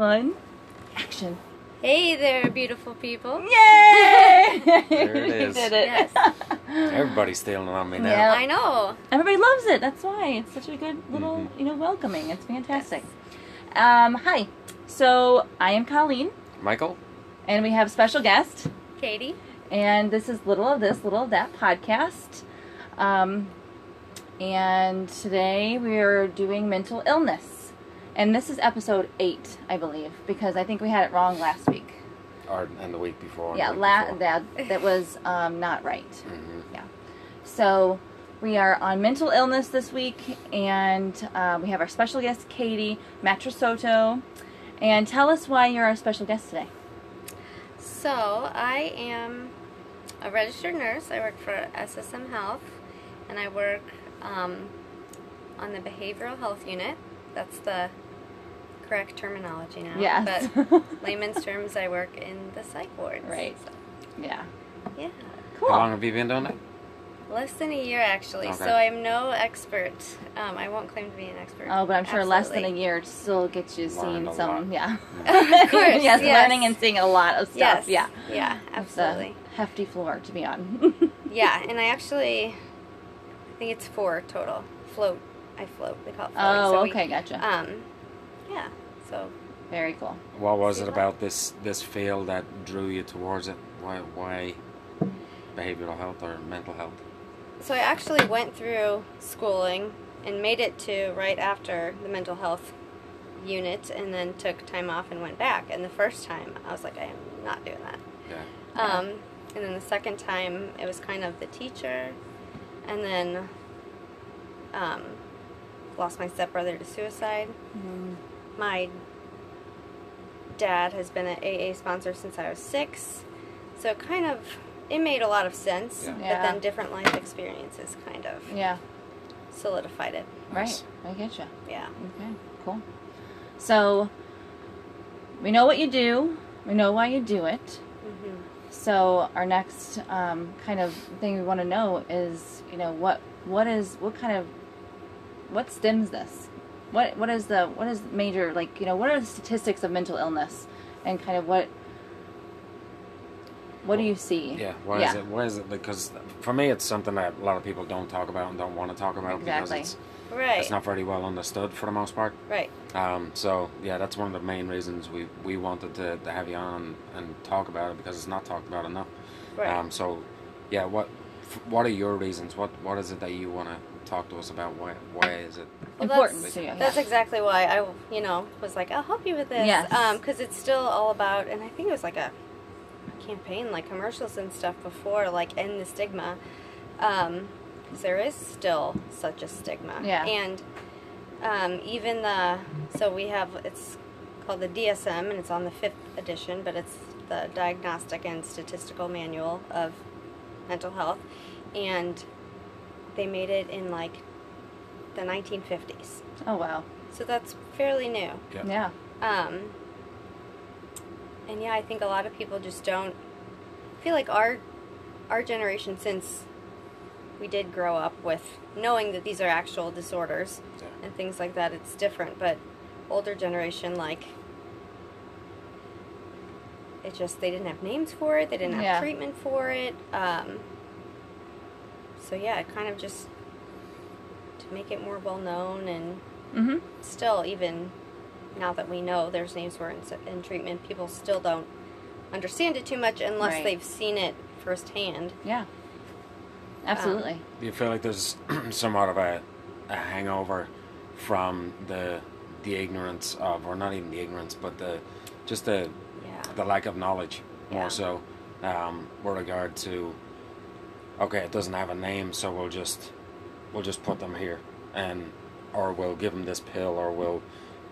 One, action. Hey there, beautiful people. Yay! There it is. Did it. Yes. Everybody's stealing on me now. Yeah. I know. Everybody loves it. That's why it's such a good little, Mhm. you know, welcoming. It's fantastic. Um, hi. So I am Colleen, Michael? and we have a special guest, Katie. and this is Little of This, Little of That podcast. Um, and today we are doing mental illness, and this is episode eight, I believe, because I think we had it wrong last week. Or, and the week before. Yeah, week la- before. that that was um, not right. Mhm. So we are on mental illness this week, and uh, we have our special guest Katie Matrasoto. And tell us why you're our special guest today. So, I am a registered nurse. I work for SSM Health, and I work um, on the behavioral health unit. That's the correct terminology now. Yes. But layman's terms, I work in the psych wards. Right. So, yeah. yeah. Cool. How long have you been doing it? Less than a year, actually. Okay. So I'm no expert. Um, I won't claim to be an expert. Oh, but I'm sure less than a year still gets you seeing Learned a some, lot. yeah. Of course, yes, yes. learning and seeing a lot of stuff. Yes. Yeah. Yeah, It's a absolutely. hefty floor to be on. Yeah, and I actually, I think it's four total. Float. I float. They call it float. oh, So we- okay, gotcha. um, yeah. So Very cool. What was See it what? about this this field that drew you towards it? Why why behavioral health or mental health? so I actually went through schooling and made it to right after the mental health unit, and then took time off and went back. And the first time, I was like, I am not doing that. Yeah. Yeah. Um, and then the second time, it was kind of the teacher, and then um, lost my stepbrother to suicide. Mm, My dad has been an AA sponsor since I was six, so it kind of it made a lot of sense. Yeah. But Yeah. then different life experiences kind of yeah, solidified it. Right. I get you. Yeah. Okay, cool. So we know what you do. We know why you do it. Mm-hmm. So our next um, kind of thing we want to know is, you know, what what is what kind of what stems this? What what is the what is major like you know what are the statistics of mental illness and kind of what what do you see? Yeah. Why is it? Why is it? Because for me, it's something that a lot of people don't talk about and don't want to talk about Exactly. because it's Right. it's not very well understood for the most part. right. Um, so yeah, that's one of the main reasons we we wanted to, to have you on and talk about it because it's not talked about enough. Right. Um, so yeah, what what are your reasons? What what is it that you want to talk to us about? Why why is it? Well, Important that's, to you. That's exactly why I, you know, was like, I'll help you with this. Yes. Because it's still all about, and I think it was like a campaign, like commercials and stuff before, like end the stigma. Because there is still such a stigma. Yeah. And um, even the, so we have, it's called the DSM, and it's on the fifth edition, but it's the Diagnostic and Statistical Manual of Mental Health. And they made it in like the 1950s. Oh wow. So that's fairly new. Yeah. Yeah. Um, and yeah, I think a lot of people just don't feel like our our generation since we did grow up with knowing that these are actual disorders Yeah. and things like that, it's different, but older generation like it just they didn't have names for it, they didn't have Yeah. treatment for it. Um, so yeah, it kind of just to make it more well known and Mhm. still even now that we know there's names for it in, in treatment people still don't understand it too much unless Right. they've seen it firsthand Yeah. Absolutely. Do you feel like there's somewhat of a, a hangover from the the ignorance of, or not even the ignorance, but the just the yeah the lack of knowledge more Yeah. so um, with regard to okay it doesn't have a name so we'll just we'll just put them here. And or we'll give them this pill or we'll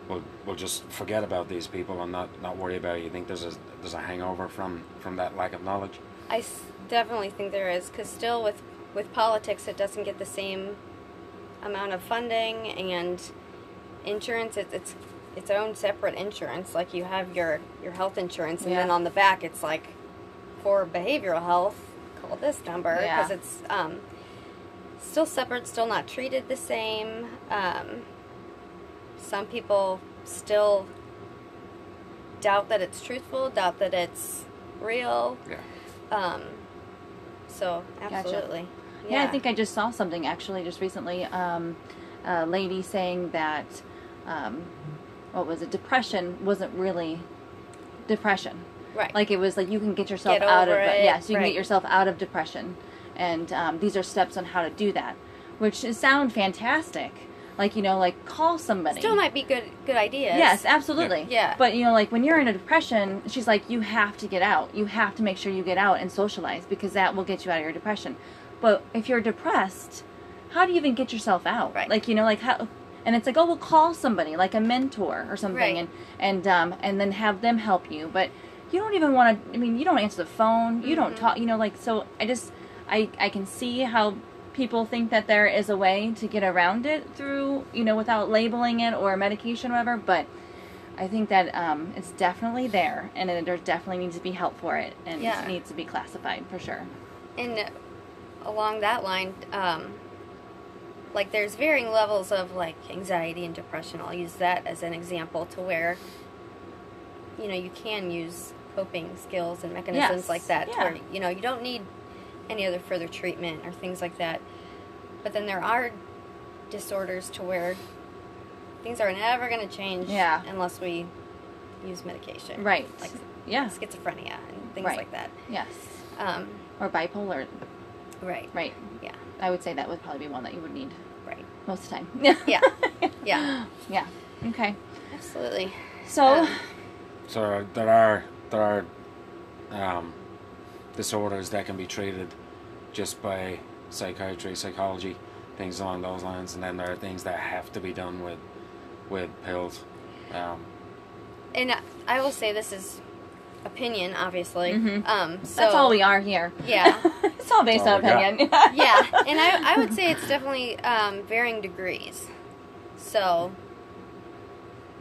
we'll, we'll just forget about these people and not, not worry about it. You think there's a there's a hangover from from that lack of knowledge? I s- definitely think there is because still with with politics it doesn't get the same amount of funding and insurance. It, it's its own separate insurance. Like you have your your health insurance and then on the back it's like for behavioral health call this number Yeah. because it's um, still separate still not treated the same um, some people still doubt that it's truthful, doubt that it's real. Yeah. Um, so Gotcha. absolutely. Yeah. I think I just saw something actually just recently. Um, a lady saying that, um, what was it? Depression wasn't really depression. Right. Like it was like you can get yourself Get out of it, yes, you can get yourself out of depression, and um, these are steps on how to do that, which is, sound fantastic. Like you know, like call somebody. still might be good good ideas. Yes, absolutely. Yeah. But you know, like when you're in a depression, she's like, you have to get out. You have to make sure you get out and socialize because that will get you out of your depression. But if you're depressed, how do you even get yourself out? Right. Like you know, like how. And it's like, oh, well, call somebody, like a mentor or something, Right. and and um, and then have them help you. But you don't even want to. I mean, you don't answer the phone. You Mm-hmm. don't talk. You know, like so. I just, I I can see how people think that there is a way to get around it through, you know, without labeling it or medication or whatever. But I think that um, it's definitely there, and it, there definitely needs to be help for it, and Yeah. it needs to be classified for sure. And along that line, um, like there's varying levels of like anxiety and depression. I'll use that as an example to where you know you can use coping skills and mechanisms Yes, like that. yeah. Where you know you don't need any other further treatment or things like that. But then there are disorders to where things are never going to change Yeah. unless we use medication. Right. Like Yeah. schizophrenia and things Right. like that. Yes. Um, Or bipolar. right. Right. Yeah. I would say that would probably be one that you would need Right. most of the time. Yeah. Yeah. yeah. Okay. Absolutely. So. Um, So there are there are um, disorders that can be treated just by psychiatry, psychology, things along those lines, and then there are things that have to be done with with pills. Um, and I will say this is opinion, obviously. Mhm. Um, so that's all we are here. Yeah. it's all based That's on all we got. opinion. yeah, and I, I would say it's definitely um, varying degrees. So,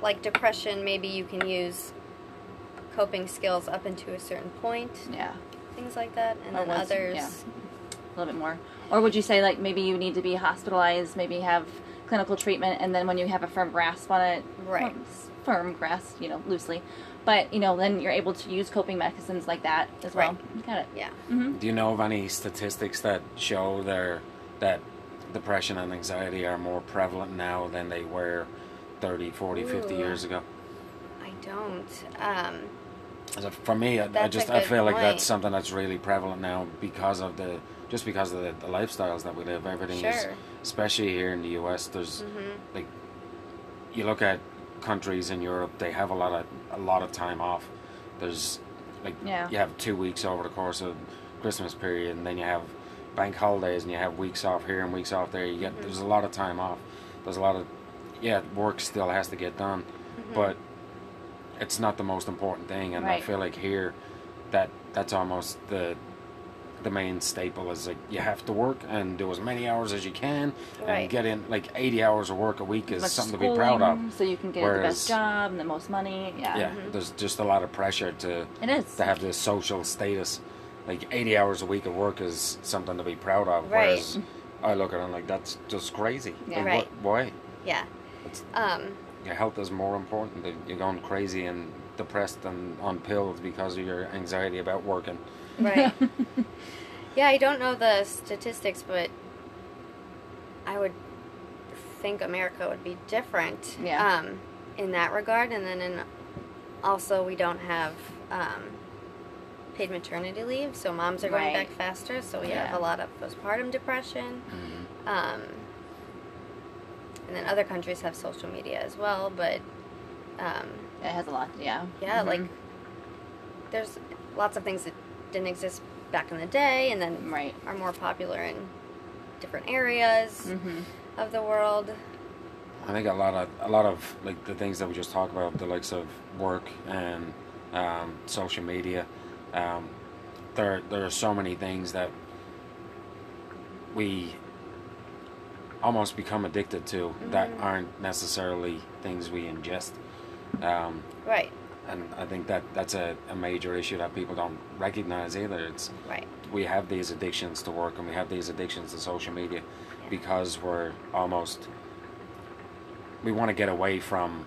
like depression, maybe you can use coping skills up into a certain point, yeah. things like that, and Or then once- others. yeah. A little bit more. Or would you say like maybe you need to be hospitalized, maybe have clinical treatment, and then when you have a firm grasp on it, Right. well, firm grasp, you know, loosely, but you know, then you're able to use coping mechanisms like that as well. Right. Got it. Yeah. Mm-hmm. do you know of any statistics that show there that depression and anxiety are more prevalent now than they were 30, 40, 50 years ago? I don't. Um, As a- For me, I, I just I feel like point. that's something that's really prevalent now because of the just because of the, the lifestyles that we live. Everything is, especially here in the U.S. There's mhm. like you look at countries in Europe, they have a lot of a lot of time off. There's like Yeah. you have two weeks over the course of Christmas period, and then you have bank holidays, and you have weeks off here and weeks off there. You get Mhm. there's a lot of time off. There's a lot of yeah, work still has to get done, Mhm. but it's not the most important thing. And I feel like here, that that's almost the the main staple is like you have to work and do as many hours as you can Right. and get in like 80 hours of work a week is something to be proud of. So you can get the best job and the most money. Yeah. Yeah, Mhm. there's just a lot of pressure to It is. to have this social status. Like 80 hours a week of work is something to be proud of. Right. Whereas I look at it like that's just crazy. Yeah. Like, Right. what, why? Yeah. Um, your health is more important. that You're going crazy and depressed and on pills because of your anxiety about working. right. yeah, I don't know the statistics, but I would think America would be different Yeah. um, in that regard. And then in, also, we don't have um, paid maternity leave, so moms are going Right. back faster. So we Yeah. have a lot of postpartum depression. Mhm. Um, and then other countries have social media as well, but um, It has a lot. Yeah. yeah, Mhm. like there's lots of things that didn't exist back in the day, and then Right. are more popular in different areas Mm-hmm. of the world. I think a lot of a lot of like the things that we just talked about, the likes of work and um, social media. Um, there there are so many things that we almost become addicted to that Mhm. aren't necessarily things we ingest. Um, Right, and I think that that's a, a major issue that people don't recognize either. It's right, we have these addictions to work and we have these addictions to social media Yeah. because we're almost we want to get away from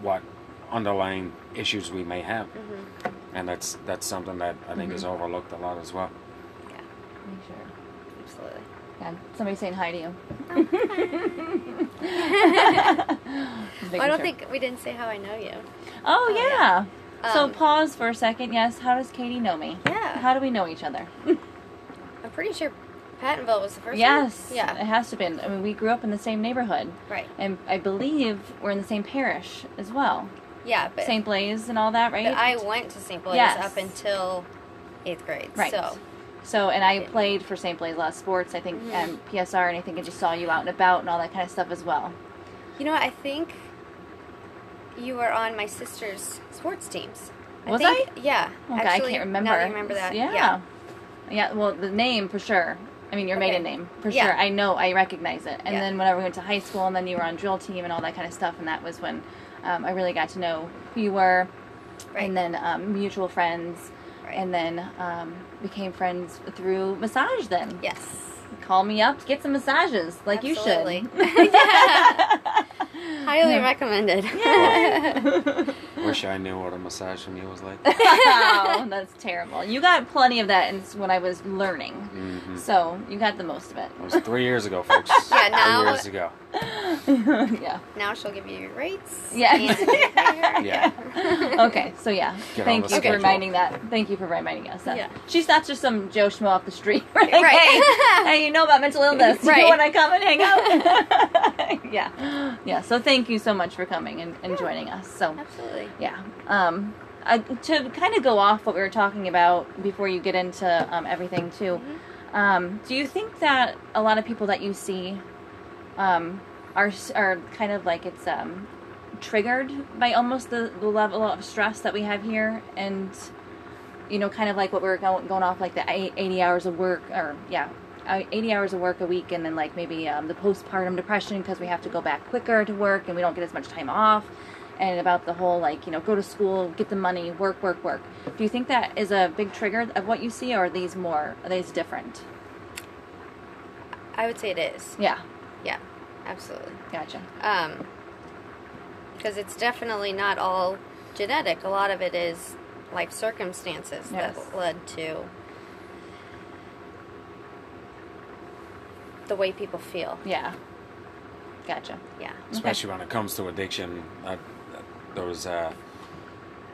what underlying issues we may have, hmm and that's that's something that I think is overlooked a lot as well. Yeah, Make sure. absolutely. Yeah, somebody's saying hi to you. Well, Making I don't sure. think we didn't say how I know you. Oh, Oh, yeah. yeah. so Um, pause for a second. Yes. How does Katie know me? Yeah. How do we know each other? I'm pretty sure Pattonville was the first yes. one. Yeah. It has to be. I mean, we grew up in the same neighborhood, Right. and I believe we're in the same parish as well. Yeah, but, St. Blaise and all that, right? but I went to St. Blaise Yes. up until eighth grade. Right. So So, and I played for St. Blaise of sports. I think Mhm. and PSR, and I think I just saw you out and about and all that kind of stuff as well. you know what? I think you were on my sister's sports teams. Was think, Yeah. Okay, Actually, I can't remember. Now that remember that. Yeah. Yeah. yeah. well, the name for sure. I mean, your Okay. maiden name for Yeah. sure. I know, I recognize it. And Yeah. then whenever we went to high school, and then you were on drill team and all that kind of stuff, and that was when um, I really got to know who you were, Right. and then um, mutual friends, Right. and then um, became friends through massage. Then Yes. Call me up, to get some massages, like Absolutely. you should. Highly recommended. Wish I knew what a massage from you was like. wow, that's terrible. You got plenty of that in, when I was learning, hmm so you got the most of it. It was three years ago, folks. Yeah, now- Three years ago. yeah. now she'll give you your rates. Yeah. and. Yeah. Okay, so yeah, Get thank you the for reminding that. Thank you for reminding us that Yeah. she's not just some Joe schmo off the street. Right? Right. Hey, hey, you know about mental illness? You Right. when I come and hang out? yeah, yeah. So thank you so much for coming and, and joining us. So Absolutely. yeah, um, uh, to kind of go off what we were talking about before you get into um, everything too. Mm-hmm. Um, do you think that a lot of people that you see um, are are kind of like it's um, triggered by almost the, the level of stress that we have here, and you know, kind of like what we we're going, going off like the 80 hours of work, or yeah, uh, eighty hours of work a week, and then like maybe um, the postpartum depression because we have to go back quicker to work and we don't get as much time off. And about the whole like you know go to school, get the money, work, work, work. Do you think that is a big trigger of what you see, or are these more are these different? I would say it is. Yeah, Yeah. Absolutely. gotcha. Um, because it's definitely not all genetic. A lot of it is life circumstances Yes. that led to the way people feel. Yeah, gotcha. Yeah. Especially when it comes to addiction. Uh, there was, uh,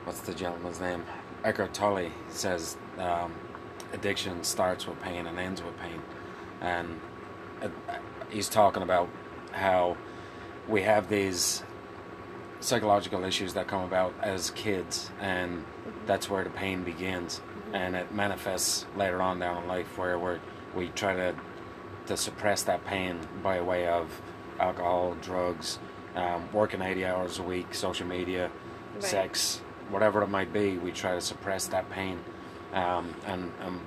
what's the gentleman's name? Eckhart Tolle says um, addiction starts with pain and ends with pain. And uh, he's talking about how we have these psychological issues that come about as kids, and that's where the pain begins. And it manifests later on down in life where we're, we try to to suppress that pain by way of alcohol, drugs, um, working 80 hours a week, social media, Right. sex, whatever it might be. We try to suppress that pain, um, and um,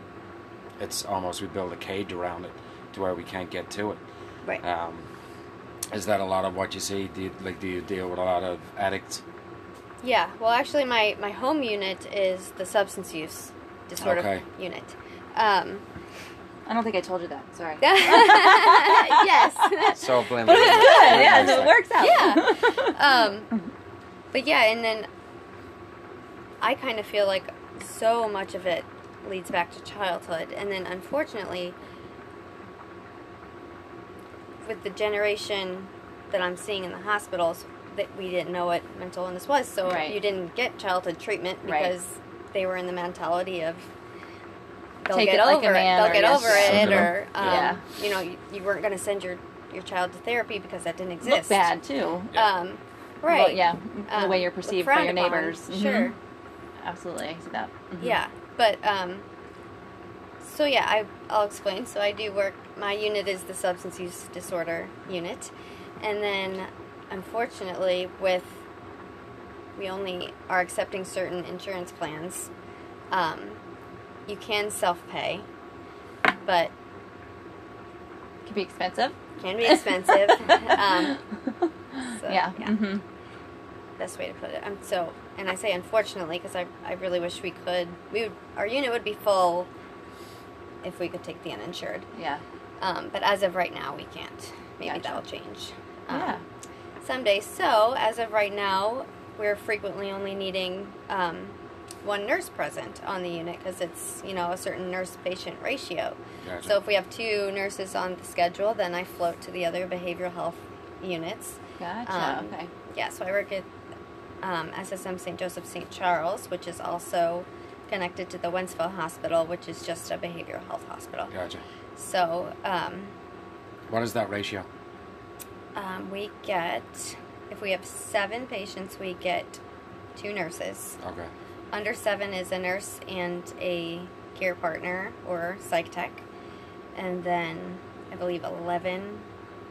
it's almost we build a cage around it to where we can't get to it. Right. Um, is that a lot of what you see? Do you, like, do you deal with a lot of addicts? Yeah. Well, actually, my my home unit is the substance use disorder Okay. unit. Um, I don't think I told you that. Sorry. yes. So blame But it. it's good. Yeah, Nice so it works out. Yeah. um, but yeah, and then I kind of feel like so much of it leads back to childhood, and then unfortunately, with the generation that I'm seeing in the hospitals, that we didn't know what mental illness was, so Right. you didn't get childhood treatment Right. because they were in the mentality of they'll Take get it like a over it, man they'll or get yes, over it, Suck it or um, Yeah. you know, you, you weren't going to send your your child to therapy because that didn't exist. Look exist. bad too. Um, right. Well, yeah, the Um, way you're perceived by frowned your upon, neighbors. Mhm. Sure. Absolutely, I see that. Mhm. Yeah, but um, so yeah, I I'll explain. So I do work. My unit is the substance use disorder unit, and then unfortunately, with we only are accepting certain insurance plans. Um, you can self pay, but it Can be expensive. can be expensive. um, so, yeah. mm-hmm best way to put it. Um, so, and I say unfortunately because I, I really wish we could. We would our unit would be full if we could take the uninsured. Yeah. Um, but as of right now, we can't. Maybe Gotcha. that'll change. Um, Yeah. Someday. So, as of right now, we're frequently only needing um, one nurse present on the unit because it's you know a certain nurse patient ratio. Gotcha. So if we have two nurses on the schedule, then I float to the other behavioral health units. Gotcha. Um, okay. Yeah, so I work at um, SSM St. Joseph St. Charles, which is also connected to the Wentzville Hospital, which is just a behavioral health hospital. Gotcha. So um, What is that ratio? um, we get, if we have seven patients, we get two nurses. Okay. Under seven is a nurse and a care partner or psych tech. And then I believe 11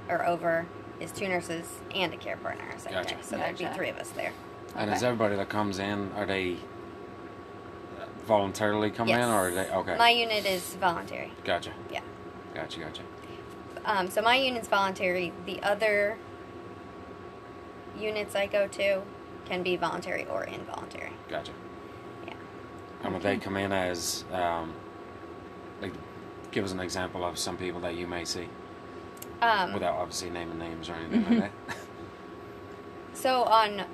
or over is two nurses and a care partner or psych Gotcha. tech. So there'd be three of us there. And Okay. is everybody that comes in are they uh, voluntarily come in or are they okay? My unit is voluntary. gotcha. Yeah. Gotcha. Gotcha. Um, so my unit's voluntary. The other units I go to can be voluntary or involuntary. Gotcha. And would they come in as um, like give us an example of some people that you may see Um, without obviously naming names or anything like that? So on,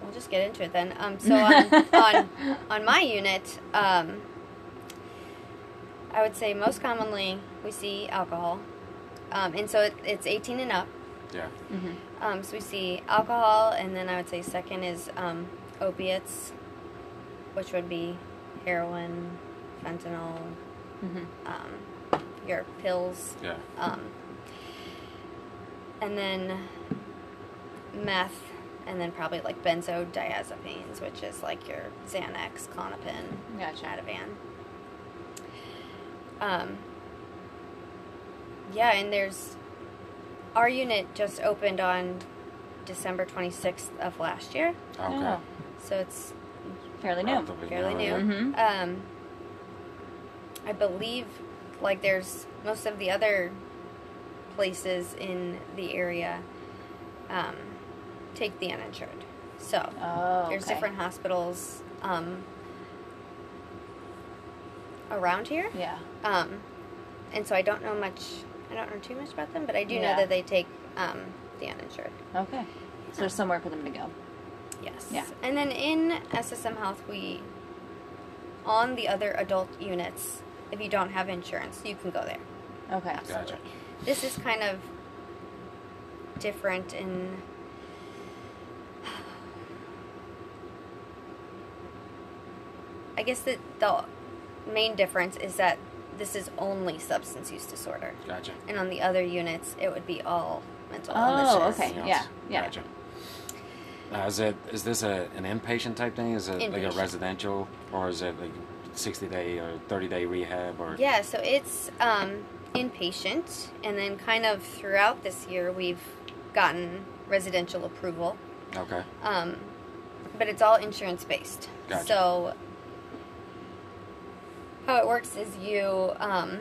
we'll just get into it then. Um, so on on on my unit, um, I would say most commonly we see alcohol, um, and so it, it's 18 and up. yeah. Mm-hmm. Um, so we see alcohol, and then I would say second is um, opiates, which would be heroin, fentanyl, Mm-hmm. um, your pills, Yeah. um, and then meth, and then probably like benzodiazepines, which is like your Xanax, Klonopin, Gotcha. Ativan. Um, yeah, and there's our unit just opened on December 26th of last year, Okay. So it's fairly new. Relatively fairly new. yeah. Mhm. Um, I believe, like, there's most of the other places in the area um, take the uninsured. So Oh, there's different hospitals um, around here, Yeah. um, and so I don't know much. I don't know too much about them, but I do Yeah. know that they take um, the uninsured. Okay. So there's somewhere for them to go. Yes. Yeah. And then in SSM Health, we, on the other adult units, if you don't have insurance, you can go there. Okay. Absolutely. Gotcha. This is kind of different in. I guess that the main difference is that this is only substance use disorder, Gotcha. and on the other units, it would be all mental Oh, illnesses. okay. Yeah, yeah. Gotcha. Now, is it is this a an inpatient type thing? Is it like a residential, or is it like sixty day or thirty day rehab, or Yeah, so it's um, inpatient, and then kind of throughout this year, we've gotten residential approval, okay, um, but it's all insurance based. Gotcha. So, how it works is you, um,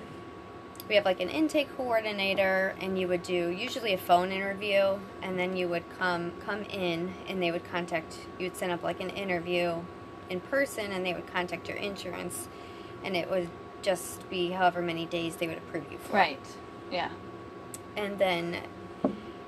we have like an intake coordinator, and you would do usually a phone interview, and then you would come come in, and they would contact. You would set up like an interview in person, and they would contact your insurance, and it would just be however many days they would approve you for. Right. Yeah. And then,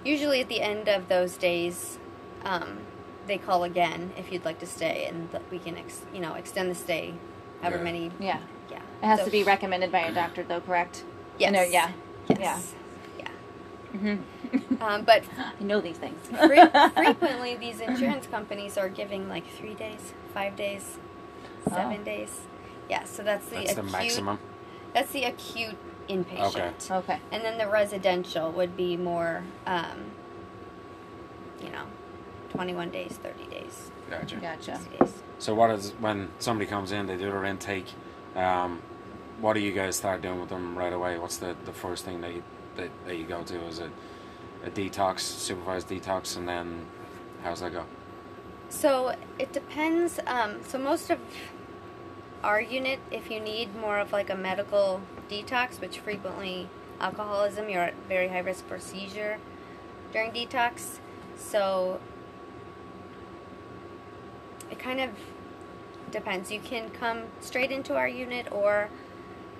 usually at the end of those days, um, they call again if you'd like to stay, and th- we can, ex- you know, extend the stay, however Yeah. many. Yeah. Yeah. It has So- to be recommended by a doctor, though, correct? Yes. I know, yeah. Yes. Yeah. Mm-hmm. Um, but I know these things. fre- frequently, these insurance companies are giving like three days, five days, seven Oh. days. Yeah. So that's the that's the maximum. That's the acute inpatient. okay. Okay. And then the residential would be more, um, you know, 21 days, 30 days, Gotcha. Gotcha. So what is when somebody comes in, they do their intake. Um, what do you guys start doing with them right away? What's the, the first thing that you, that, that you go to? Is it a detox, supervised detox, and then how's that go? So it depends. Um, so most of our unit, if you need more of like a medical detox, which frequently alcoholism, you're at very high risk for seizure during detox. So it kind of depends. You can come straight into our unit, or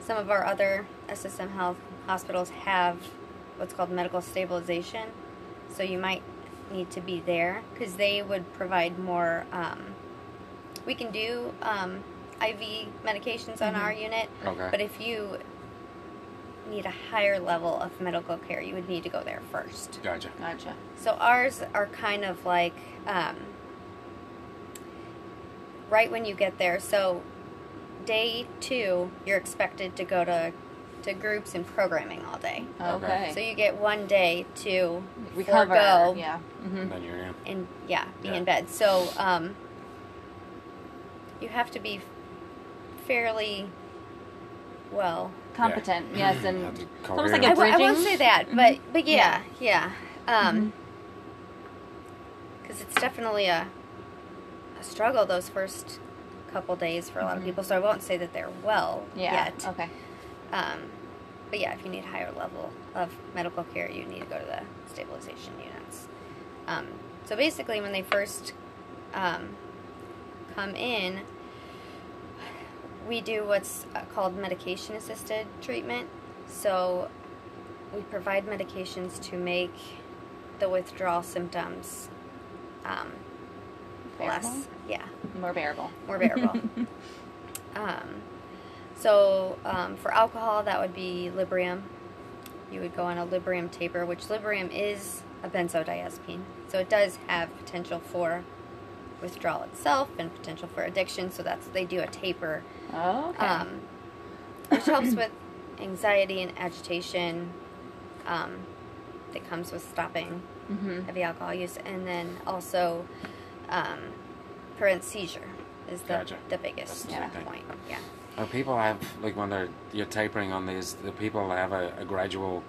some of our other SSM Health hospitals have what's called medical stabilization. So you might need to be there because they would provide more. Um, we can do um, IV medications on Mhm. our unit, Okay. but if you need a higher level of medical care, you would need to go there first. Gotcha. Gotcha. So ours are kind of like um, right when you get there. So day two, you're expected to go to to groups and programming all day. Okay. So you get one day to recover. forego Yeah. hmm And then you're in. and yeah, be Yeah. in bed. So um, you have to be fairly well. Competent. Yes, and Have to it's almost like cohere. a I, w- I won't say that, but but yeah, yeah. Um, Mhm. because it's definitely a, a struggle those first couple days for a lot of Mhm. people. So I won't say that they're well yeah. yet. Okay. Um, but yeah, if you need a higher level of medical care, you need to go to the stabilization units. Um, so basically, when they first um, come in, we do what's uh, called medication assisted treatment. So we provide medications to make the withdrawal symptoms um, Bearable? less, yeah, More bearable. more bearable. um, so um, for alcohol, that would be Librium. You would go on a Librium taper, which Librium is a benzodiazepine, so it does have potential for withdrawal itself and potential for addiction. So that's they do a taper, Oh, okay. um, which helps with anxiety and agitation. Um, that comes with stopping mm-hmm. heavy alcohol use, and then also um, prevents seizure is the, Gotcha. the biggest big point. Yeah. Now, people have like when they're you're tapering on these, the people have a, a gradual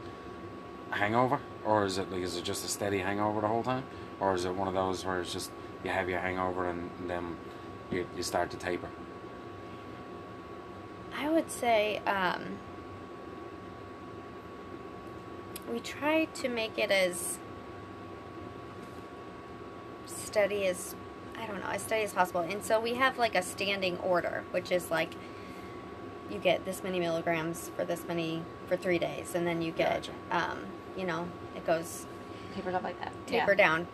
hangover, or is it like is it just a steady hangover the whole time, or is it one of those where it's just you have your hangover and then you, you start to taper? I would say um, we try to make it as steady as I don't know, as steady as possible. And so we have like a standing order, which is like you get this many milligrams for this many for three days, and then you get, Gotcha. um, you know, it goes Tapered up like that. taper down.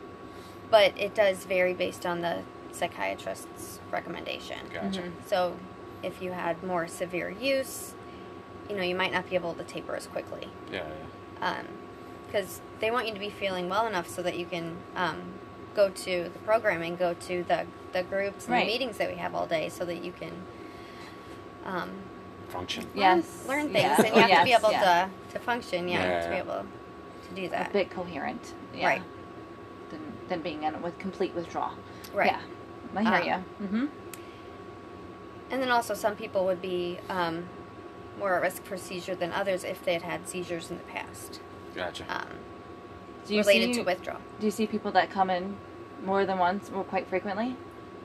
But it does vary based on the psychiatrist's recommendation. Gotcha. Mhm. So if you had more severe use, you know, you might not be able to taper as quickly. Yeah, yeah. Because they want you to be feeling well enough so that you can um, go to the programming, go to the, the groups and Right. the meetings that we have all day so that you can um, Function. Yeah. learn, Yes. learn things. Yeah. And you have to be able yeah. to, to function, yeah, to be able to do that. A bit coherent. Yeah. Right. Than, than being in with complete withdrawal. Right. Yeah. I hear Um, you. Mm-hmm. And then also, some people would be um, more at risk for seizure than others if they had had seizures in the past, Gotcha. um, Do you related see, to withdrawal. Do you see people that come in more than once or quite frequently?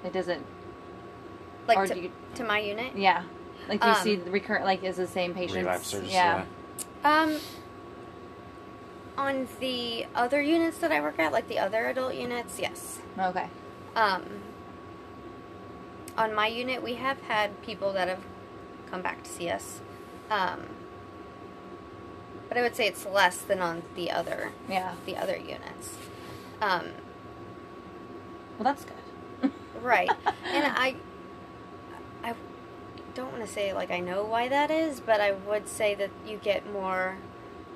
It doesn't. Like or to, do you? to my unit. Yeah. Like do you see Um, the recurrent? Like is the same patient? Relapsers. Yeah. Um, on the other units that I work at, like the other adult units, yes. Okay. Um, on my unit, we have had people that have come back to see us. Um, but I would say it's less than on the other Yeah. the other units. Um, Well, that's good. right, and I I don't want to say like I know why that is, but I would say that you get more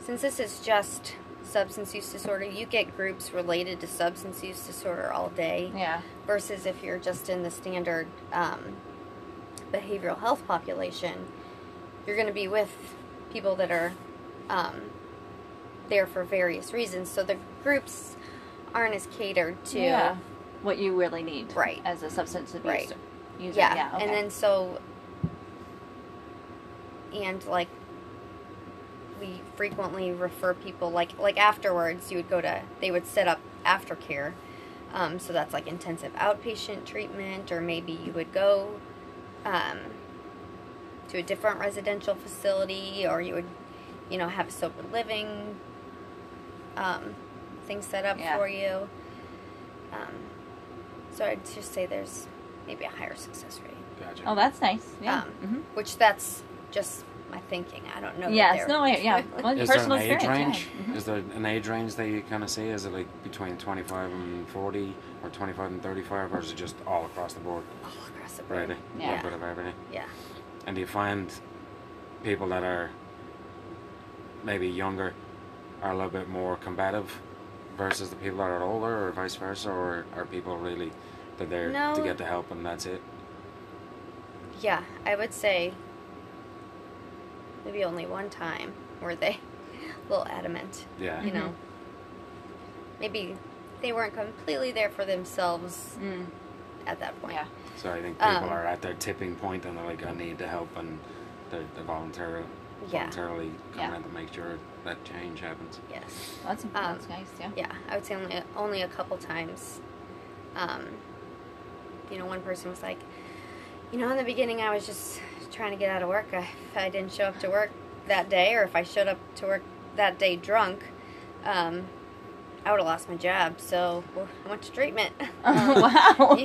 since this is just substance use disorder. You get groups related to substance use disorder all day. yeah. versus if you're just in the standard um, behavioral health population, you're going to be with people that are um, there for various reasons. So the groups aren't as catered to. Yeah. What you really need. Right. As a substance abuse Right. user. Yeah, Yeah. okay. and then so, and like, we frequently refer people like like afterwards. You would go to they would set up aftercare, um, so that's like intensive outpatient treatment, or maybe you would go um, to a different residential facility, or you would, you know, have a sober living um, things set up Yeah. for you. Um, so I'd just say there's maybe a higher success rate, oh, Um, that's nice. Yeah. Um, hmm which that's just my thinking. I don't know. that Yes, they're- no, yeah, yeah. Well, Is there an age range? yeah. Mhm. Is there an age range that you kind of see? Is it like between 25 and 40 or 25 and 35 or is it just all across the board? all across the board. Really? Yeah. A little bit of everything. Yeah. And do you find people that are maybe younger are a little bit more combative versus the people that are older or vice versa or are people really that they're to No. get the help and that's it? Yeah, I would say maybe only one time were they a little adamant. Yeah. You know, maybe they weren't completely there for themselves Mm, at that point. yeah. So I think people Um, are at their tipping point and they're like, I need the help and they're, they're voluntarily, Yeah. voluntarily coming Yeah. in to make sure that change happens. Yes. Well, that's that's nice. Yeah. Yeah, I would say only only a couple times. Um, you know, one person was like, you know, in the beginning, I was just trying to get out of work. I, if I didn't show up to work that day, or if I showed up to work that day drunk, um, I would have lost my job. So I went to treatment. Oh, wow.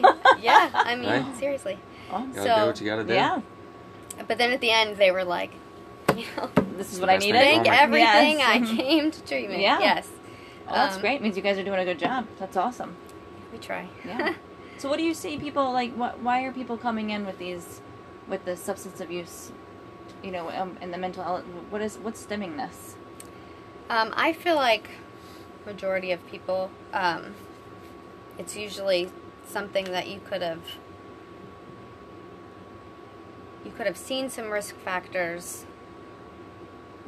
yeah, I mean, Right. seriously. Awesome. Gotta So, do what you gotta do. Yeah. But then at the end, they were like, you know, This is what I needed. thank Yes. everything I Mhm. came to treatment. Yeah. Yes. Oh, that's Um, great. Means you guys are doing a good job. That's awesome. We try. Yeah. so, what do you see people like? What? Why are people coming in with these, with the substance abuse, you know, um, and the mental health? What is what's stemming this? Um, I feel like majority of people, um, it's usually something that you could have you could have seen some risk factors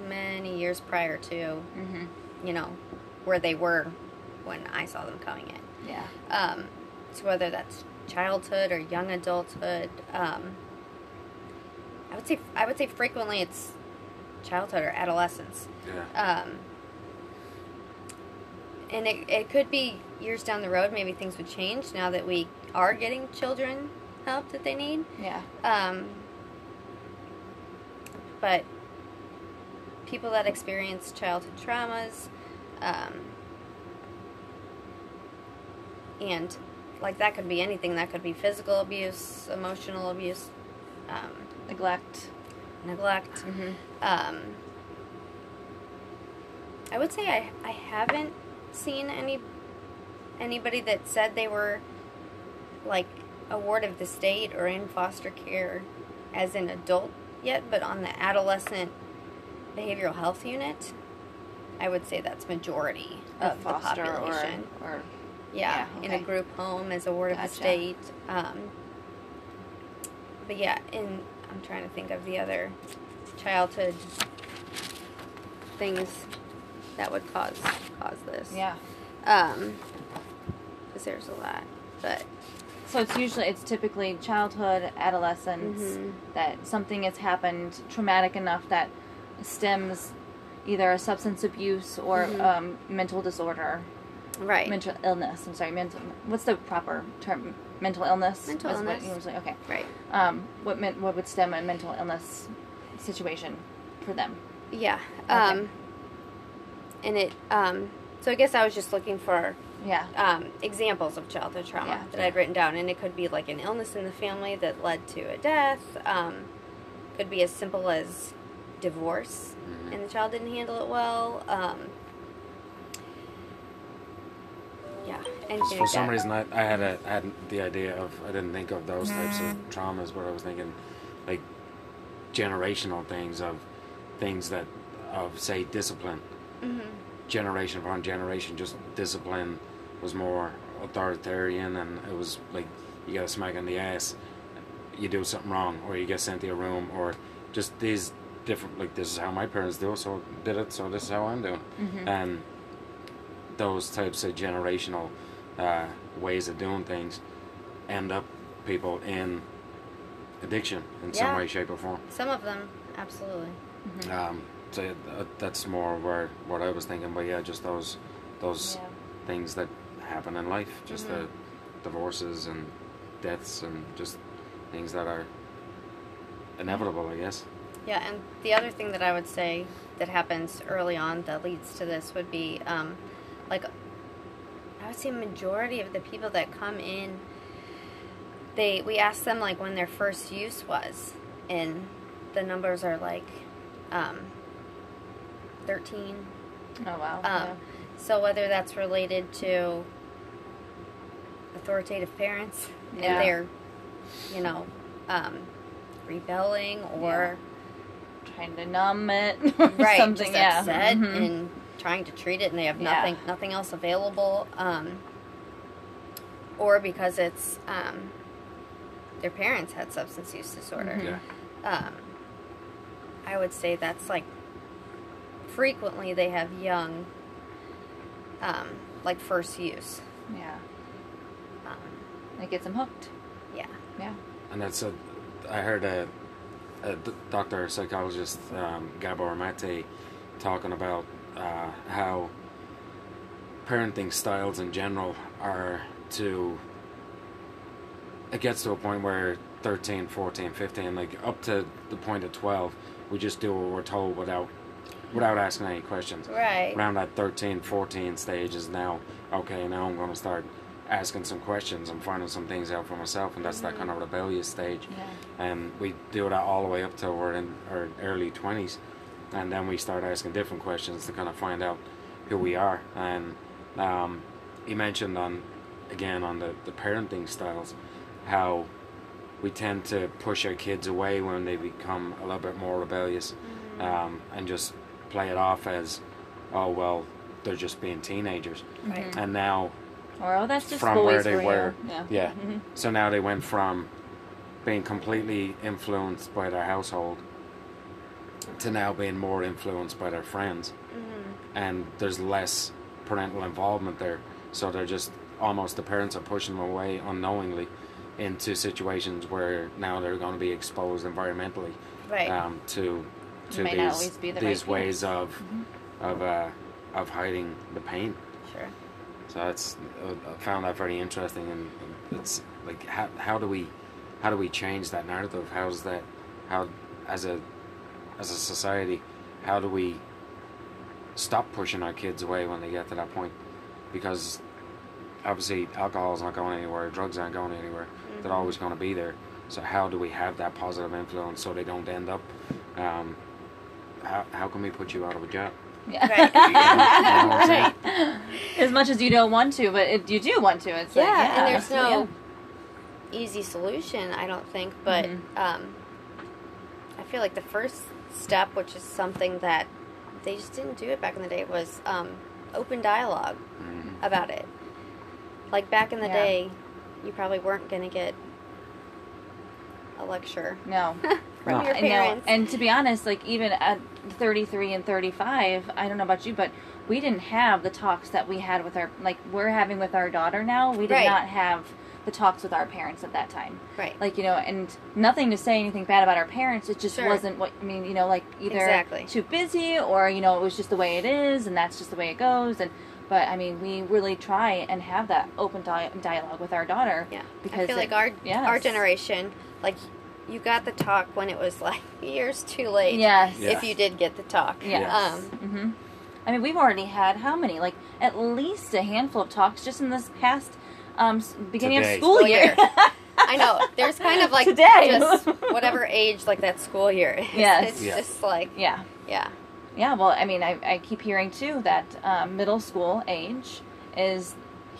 many years prior to Mm-hmm. you know where they were when I saw them coming in. Yeah. Um, so whether that's childhood or young adulthood, um, I would say I would say frequently it's childhood or adolescence. Yeah. Um, and it, it could be years down the road, maybe things would change now that we are getting children help that they need. Yeah. Um, but people that experience childhood traumas, um, and like that could be anything. That could be physical abuse, emotional abuse, um, Neglect. neglect. Mm-hmm. Um, I would say I, I haven't seen any anybody that said they were like a ward of the state or in foster care as an adult yet, but on the adolescent behavioral health unit, I would say that's majority of the foster or, population. or yeah, yeah, in a group home as a ward of the state. Um, but yeah, in I'm trying to think of the other childhood things that would cause cause this. yeah. Um, because there's a lot, but So it's usually it's typically childhood, adolescence Mhm. that something has happened traumatic enough that stems either a substance abuse or Mhm. um, mental disorder, right. mental illness. I'm sorry, mental. What's the proper term? Mental illness. Mental illness. usually okay. right. Um, what meant what would stem a mental illness situation for them? Yeah. Okay. Um, and it um, so I guess I was just looking for Yeah. um, examples of childhood trauma Yeah. that I'd written down, and it could be like an illness in the family that led to a death. Um, could be as simple as divorce, Mhm. and the child didn't handle it well. Um, yeah, and For some reason, I, I had a I had the idea of I didn't think of those types of Mm. traumas, but I was thinking like generational things of things that of say discipline, hmm generation upon generation, just discipline was more authoritarian, and it was like you got a smack on the ass, you do something wrong, or you get sent to a room, or just these different like this is how my parents do, so did it, so this is how I'm doing Mm-hmm. and those types of generational uh, ways of doing things end up people in addiction in some way, shape, or form. some of them absolutely. Mm-hmm. Um, so uh, that's more where what I was thinking. But yeah, just those those Yeah. things that happen in life, just Mhm. the divorces and deaths and just things that are inevitable, I guess. Yeah, and the other thing that I would say that happens early on that leads to this would be um, like I would say majority of the people that come in they we ask them like when their first use was and the numbers are like um, 13. Oh wow. Um, yeah. So whether that's related to authoritative parents Yeah. and they're, you know, um, rebelling or Trying to numb it right, something. just yeah. upset Mhm. and trying to treat it, and they have Yeah. nothing nothing else available, um, or because it's um, their parents had substance use disorder. Mhm. Yeah. Um, I would say that's like frequently they have young, um, like first use. yeah. Um, It gets them hooked. yeah. Yeah. And that's a. I heard a, a d- doctor psychologist um, Gabor Mate talking about uh, how parenting styles in general are to. It gets to a point where 13, 14, 15, like up to the point of 12, we just do what we're told without without asking any questions. Right. Around that 13, 14 stage is now, okay, now I'm going to start asking some questions and finding some things out for myself, and that's that kind of rebellious stage. Yeah. And we do that all the way up till we're in our early 20s, and then we start asking different questions to kind of find out who we are. And um, he mentioned on, again, on the, the parenting styles, how we tend to push our kids away when they become a little bit more rebellious um, and just play it off as, oh, well, they're just being teenagers. Right. And now Or oh, that's just from boys where they were. Yeah. Yeah. Mhm. So now they went from being completely influenced by their household to now being more influenced by their friends. Mm-hmm. And there's less parental involvement there. So they're just almost the parents are pushing them away unknowingly into situations where now they're going to be exposed environmentally Right. um, to to these the these right ways parents. of Mhm. of uh, of hiding the pain. sure. So that's uh, I found that very interesting, and and it's like how how do we how do we change that narrative? How's that how as a as a society how do we stop pushing our kids away when they get to that point? Because obviously alcohol's not going anywhere, drugs aren't going anywhere. They're always going to be there. So how do we have that positive influence so they don't end up? Um, how how can we put you out of a job? Yeah. Right. You know what I'm saying? as much as you don't want to, but it, you do want to. It's Yeah, like, yeah and there's no yeah. easy solution, I don't think. But Mhm. um, I feel like the first step, which is something that they just didn't do it back in the day, was um, open dialogue Mhm. about it. Like back in the Yeah. day, you probably weren't going to get a lecture No. from No. your parents. And to be honest, like even at 33 and 35, I don't know about you, but we didn't have the talks that we had with our like we're having with our daughter now. We did Right. not have the talks with our parents at that time. right. Like you know, and nothing to say anything bad about our parents. It just Sure. wasn't what I mean. You know, like either Exactly. too busy or you know it was just the way it is, and that's just the way it goes. And but I mean, we really try and have that open di- dialogue with our daughter. Yeah. because I feel it- like our yes. our generation, like you got the talk when it was like years too late. Yes. Yeah. If you did get the talk. Yes. Um, hmm I mean, we've already had how many? Like at least a handful of talks just in this past um, beginning Today. of school School year. year. I know. There's kind of like Today. just whatever age like that school year is. Yes. It's Yeah. just like yeah, yeah. yeah. Well, I mean, I, I keep hearing too that um, middle school age is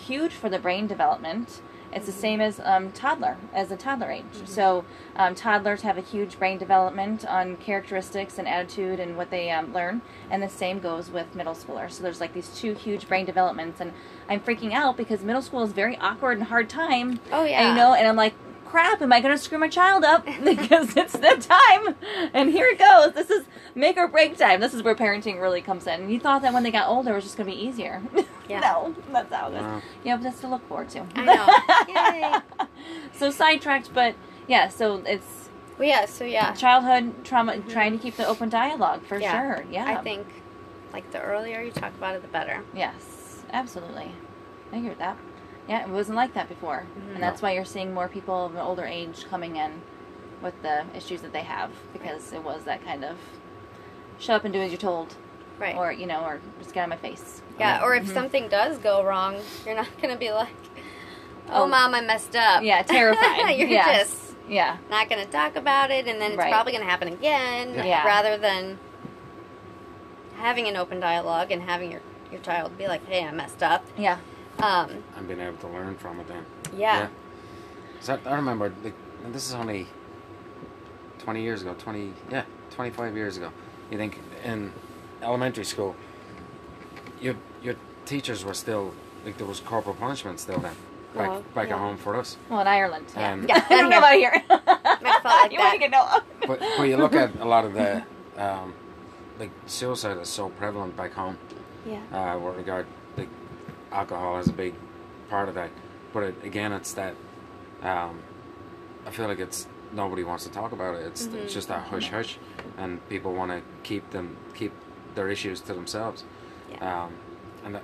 huge for the brain development. It's the same as um, toddler, as a toddler age. So um, toddlers have a huge brain development on characteristics and attitude and what they um, learn, and the same goes with middle schoolers. So there's like these two huge brain developments, and I'm freaking out because middle school is very awkward and hard time. Oh yeah. You know, and I'm like, crap, am I going to screw my child up? because it's the time. And here it goes. This is make or break time. This is where parenting really comes in. You thought that when they got older, it was just going to be easier. Yeah. no, that's how it is. Wow. Yeah, but that's to look forward to. I know. Yay. so sidetracked, but yeah, so it's Well, yeah. So yeah. childhood trauma, trying to keep the open dialogue for Yeah. sure. Yeah. I think like the earlier you talk about it, the better. Yes, absolutely. I agree with that. Yeah, it wasn't like that before. Mhm. And that's why you're seeing more people of an older age coming in with the issues that they have because it was that kind of show up and do as you're told. Right. Or, you know, or just get out of my face. Yeah. Or if Mhm. something does go wrong, you're not gonna be like, "Oh, Oh. mom, I messed up." Yeah, terrified. you're yes. just Yeah. not gonna talk about it, and then it's Right. probably gonna happen again. Yeah. Rather than having an open dialogue and having your your child be like, "Hey, I messed up." Yeah. Um, and being able to learn from it then. yeah. yeah. So I, I remember, like, and this is only 20 years ago, 20, yeah, 25 years ago. You think in elementary school, your your teachers were still, like, there was corporal punishment still then, back, Well, back yeah. at home for us. Well, in Ireland. Yeah. Um, Yeah, I don't know about here. like you want to get no. But, but you look at a lot of the, um, like, suicide is so prevalent back home. Yeah. uh, with regard like alcohol is a big part of that. But it, again, it's that um, I feel like it's nobody wants to talk about it. It's Mm-hmm. it's just that hush hush, and people want to keep them keep their issues to themselves. Yeah. Um, and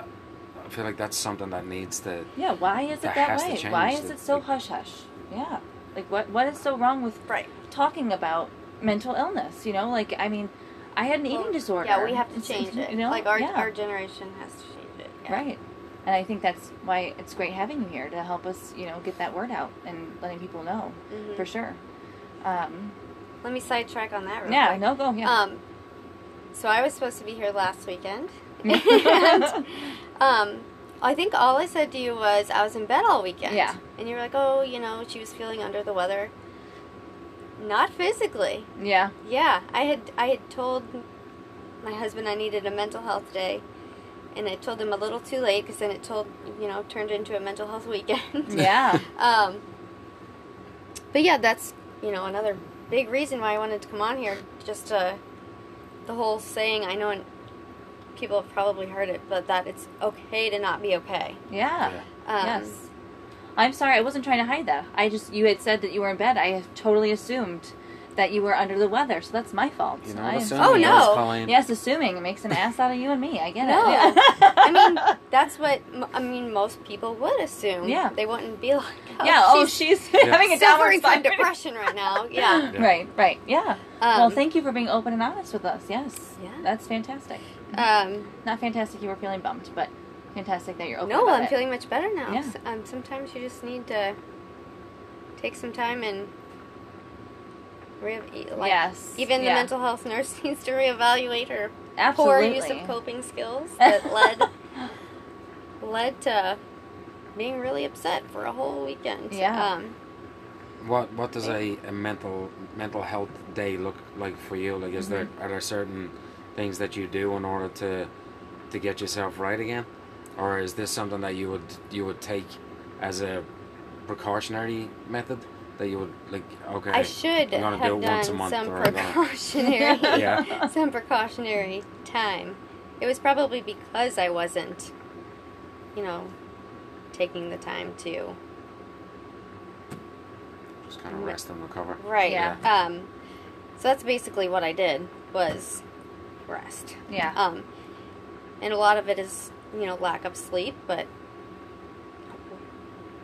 I I feel like that's something that needs to. Yeah. Why is it That that has to way? change. Why is it so like- hush hush? Yeah. Like what? What is so wrong with Right. talking about mental illness? You know, like I mean, I had an eating disorder. Yeah, we have to change it. You know, like our yeah. our generation has to change it. Yeah. Right. And I think that's why it's great having you here to help us, you know, get that word out and letting people know Mhm. for sure. Um, Let me sidetrack on that. Real yeah, quick. no, go, yeah. Um, so I was supposed to be here last weekend, and um, I think all I said to you was I was in bed all weekend. Yeah. And you were like, "Oh, you know, she was feeling under the weather." Not physically. yeah, Yeah, I had I had told my husband I needed a mental health day, and I told him a little too late because then it told you know turned into a mental health weekend. yeah, Um, but yeah, that's you know another big reason why I wanted to come on here. Just uh, the whole saying. I know, people have probably heard it, but that it's okay to not be okay. yeah. Yeah. Um, yes. I'm sorry, I wasn't trying to hide that. I just, you had said that you were in bed. I totally assumed that you were under the weather, so that's my fault. You know, I am assuming Oh, no. Yes, assuming it makes an ass out of you and me. I get No. it. Yeah. I mean, that's what I mean. Most people would assume. Yeah. They wouldn't be like, oh, yeah. Oh, she's she's having a downward suffering from depression right now. Yeah. Yeah. Right. Right. Yeah. Um, well, thank you for being open and honest with us. Yes. Yeah. That's fantastic. Um, Not fantastic you were feeling bummed, but fantastic that you're open no, about I'm it. feeling much better now. Yeah. S- Um, sometimes you just need to take some time and re- like yes. even yeah. the mental health nurse needs to reevaluate her Absolutely. poor use of coping skills that led led to being really upset for a whole weekend. Yeah. Um, What what does a, a mental mental health day look like for you? Like, is there Mm-hmm. are there certain things that you do in order to to get yourself right again, or is this something that you would you would take as a precautionary method that you would like? Okay, I should I'm gonna have do it once a done month some or I'm gonna- precautionary, Yeah. some precautionary time. It was probably because I wasn't, you know, taking the time to just kind of rest and recover. right. Yeah. Um, so that's basically what I did was rest. Yeah. Um, and a lot of it is, you know, lack of sleep, but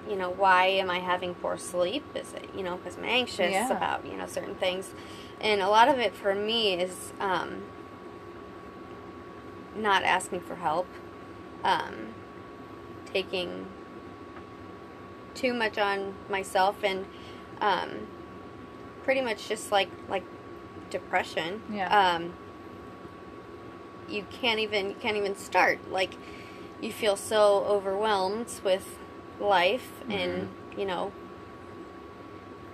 you know, why am I having poor sleep? Is it, you know, because I'm anxious Yeah. about, you know, certain things. And a lot of it for me is um, not asking for help, um, taking too much on myself, and um, pretty much just like like depression. Yeah. Um, you can't even you can't even start. Like you feel so overwhelmed with life and you know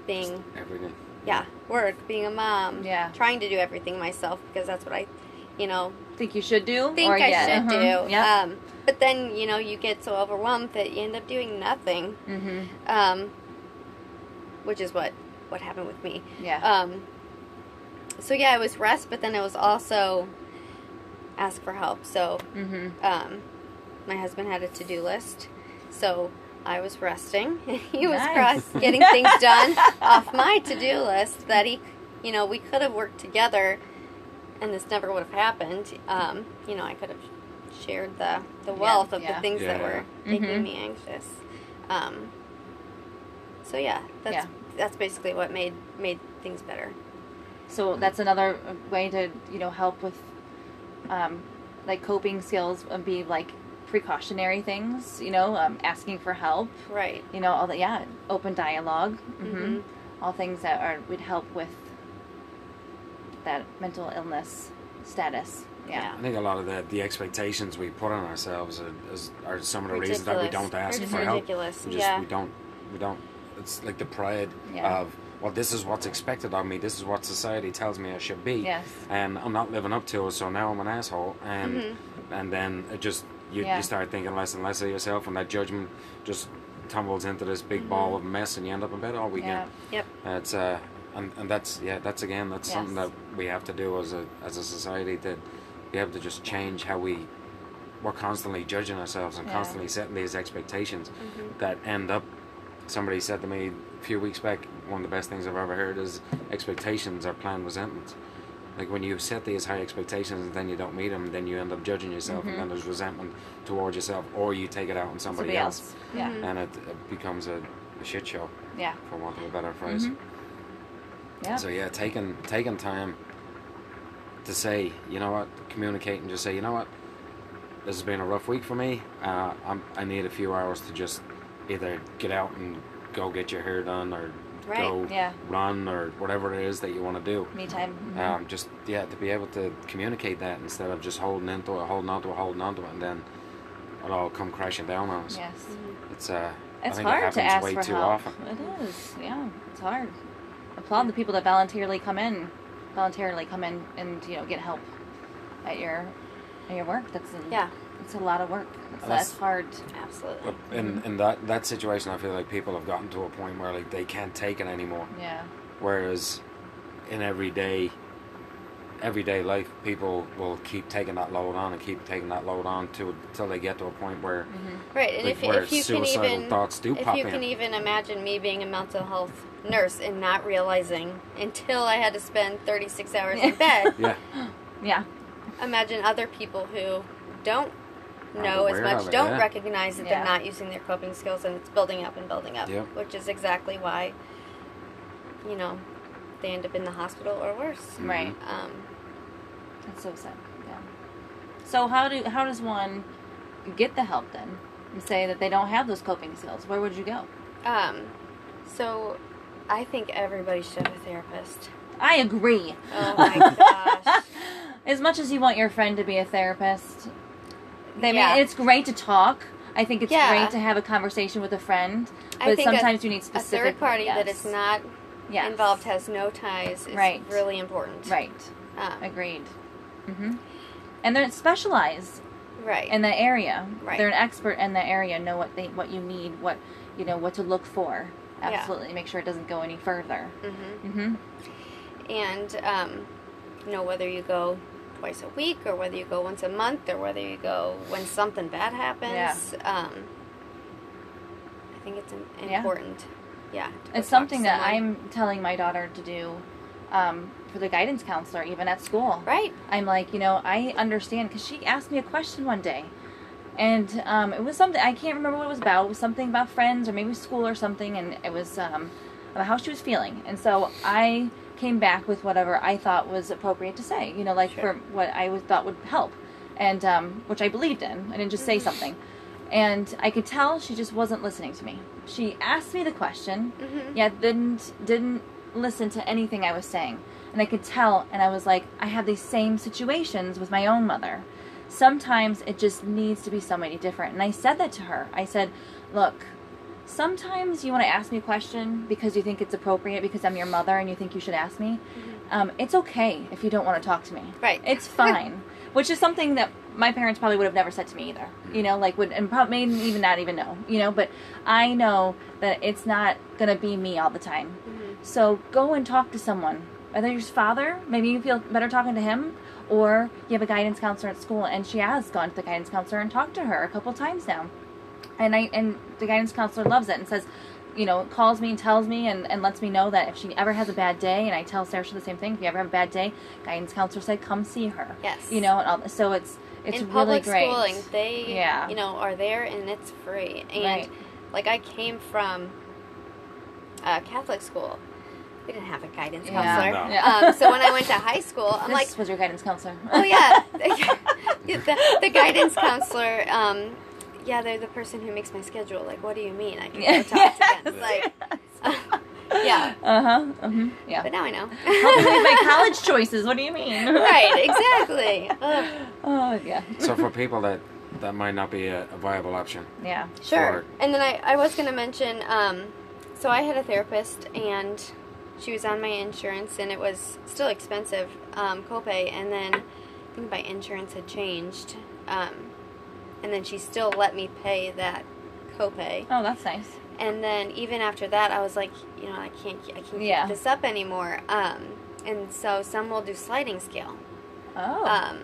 being Everything. yeah work being a mom Yeah. trying to do everything myself because that's what I you know think you should do? think or I yeah. should uh-huh. do. Yeah. Um, but then you know you get so overwhelmed that you end up doing nothing, mm-hmm. um, which is what what happened with me. Yeah. Um, so yeah, it was rest, but then it was also ask for help. So mm-hmm. um, my husband had a to do list, so I was resting. he was Nice. cross getting things done off my to do list that he, you know, we could have worked together, and this never would have happened. Um, you know, I could have shared the the wealth of yeah. the things that were making Mhm. me anxious. Um, so yeah, that's Yeah. that's basically what made made things better. So that's another way to you know help with um, like coping skills and be like precautionary things. You know, um, asking for help. Right. You know, all that. Yeah, open dialog hmm Mhm. All things that are would help with that mental illness status. Yeah. I think a lot of the the expectations we put on ourselves are, is, are some of the reasons that we don't ask It's for help. ridiculous, We just yeah. we don't we don't. It's like the pride Yeah. of well, this is what's expected of me. This is what society tells me I should be. Yes. And I'm not living up to it, so now I'm an asshole. And Mm-hmm. and then it just you, Yeah. you start thinking less and less of yourself, and that judgment just tumbles into this big Mm-hmm. ball of mess, and you end up in bed all weekend. Yeah. Yep. It's uh, and, and that's yeah, that's again, that's something that we have to do as a as a society that we have to just change how we we're constantly judging ourselves and Yeah. constantly setting these expectations Mm-hmm. that end up. Somebody said to me a few weeks back, one of the best things I've ever heard is expectations are planned resentments. Like when you set these high expectations and then you don't meet them, then you end up judging yourself, and then there's resentment towards yourself, or you take it out on somebody, Somebody else, else. Yeah. Mm-hmm. and it, it becomes a, a shit show, Yeah. for want of a better phrase. Mhm. Yeah. So yeah, taking taking time to say, you know what, communicate and just say, you know what, this has been a rough week for me. Uh, I'm, I need a few hours to just either get out and go get your hair done, or Right, go yeah. run, or whatever it is that you want to do. Me time. Mhm. Um, just yeah, to be able to communicate that instead of just holding into it, holding onto it, holding onto it, and then it all come crashing down on us. yes. It's uh, It's I think hard it to ask way for too help. often. It is. Yeah. It's hard. Applaud the people that voluntarily come in, voluntarily come in and you know get help at your at your work. That's a, Yeah. It's a lot of work. It's, That's- that's hard. Absolutely. But in in that that situation, I feel like people have gotten to a point where like they can't take it anymore. Yeah. Whereas in everyday everyday life, people will keep taking that load on and keep taking that load on to until they get to a point where mm-hmm. Right, and like, if, where if you can even thoughts do if pop you in. can even imagine me being a mental health nurse and not realizing until I had to spend 36 hours in bed. yeah, Yeah. Imagine other people who don't Aren't know as much, it, don't yeah. recognize that Yeah. they're not using their coping skills, and it's building up and building up, Yep. which is exactly why, you know, they end up in the hospital or worse. Mm-hmm. Right. Um, That's so sad. Yeah. So how do how does one get the help then? And say that they don't have those coping skills. Where would you go? um, so, I think everybody should have a therapist. I agree. Oh my gosh. as much as you want your friend to be a therapist, they Yeah. mean, it's great to talk. I think it's Yeah. great to have a conversation with a friend, I but think a- sometimes you need specific. A third party that yes. is not Yes. involved has no ties is Right. really important. Right. Um, Agreed. hmm And they're specialized right. in the area. Right. They're an expert in the area. Know what they what you need. What you know what to look for. Yeah. Absolutely. Make sure it doesn't go any further. hmm hmm And um, you know whether you go twice a week or whether you go once a month or whether you go when something bad happens. Um, I think it's im- Yeah. important. Yeah. talk It's something that. I'm telling my daughter to do um, for the guidance counselor, even at school. Right. I'm like, you know, I understand because she asked me a question one day, and um, it was something I can't remember what it was about. It was something about friends or maybe school or something, and it was um, about how she was feeling. And so I came back with whatever I thought was appropriate to say. You know, like Sure. for what I was, thought would help, and um, which I believed in. I didn't just say something. And I could tell she just wasn't listening to me. She asked me the question, Mhm. yet didn't didn't listen to anything I was saying. And I could tell, and I was like, I have these same situations with my own mother. Sometimes it just needs to be somebody different. And I said that to her. I said, Look, sometimes you want to ask me a question because you think it's appropriate because I'm your mother and you think you should ask me. Um, it's okay if you don't want to talk to me. Right. It's fine. Which is something that my parents probably would have never said to me either. You know, like would and probably even not even know. You know, but I know that it's not gonna be me all the time. So go and talk to someone. Whether your father, maybe you feel better talking to him, or you have a guidance counselor at school, and she has gone to the guidance counselor and talked to her a couple times now. And I and the guidance counselor loves it and says, you know, calls me and tells me and, and lets me know that if she ever has a bad day, and I tell Sarah the same thing, if you ever have a bad day, guidance counselor said, come see her. Yes. You know, and all, so it's it's in really public great. schooling, they Yeah. you know are there and it's free. And Right. like I came from a Catholic school. We didn't have a guidance Yeah. counselor. No. Yeah. Um, so when I went to high school, I'm this like, was your guidance counselor. oh yeah, the, the guidance counselor. Um, yeah, they're the person who makes my schedule. Like, what do you mean? I can go talk to them. Like, Yeah. Uh huh. Uh-huh. Yeah. But now I know. Help me make my college choices. What do you mean? right, exactly. Ugh. Oh yeah. So for people that that might not be a, a viable option. Yeah. Sure. for- And then I, I was going to mention um, so I had a therapist and she was on my insurance and it was still expensive um, copay. And then I think my insurance had changed. Um, and then she still let me pay that copay. Oh, that's nice. And then even after that, I was like, you know, I can't, I can't Yeah. keep this up anymore. Um, and so some will do sliding scale. Oh. Um,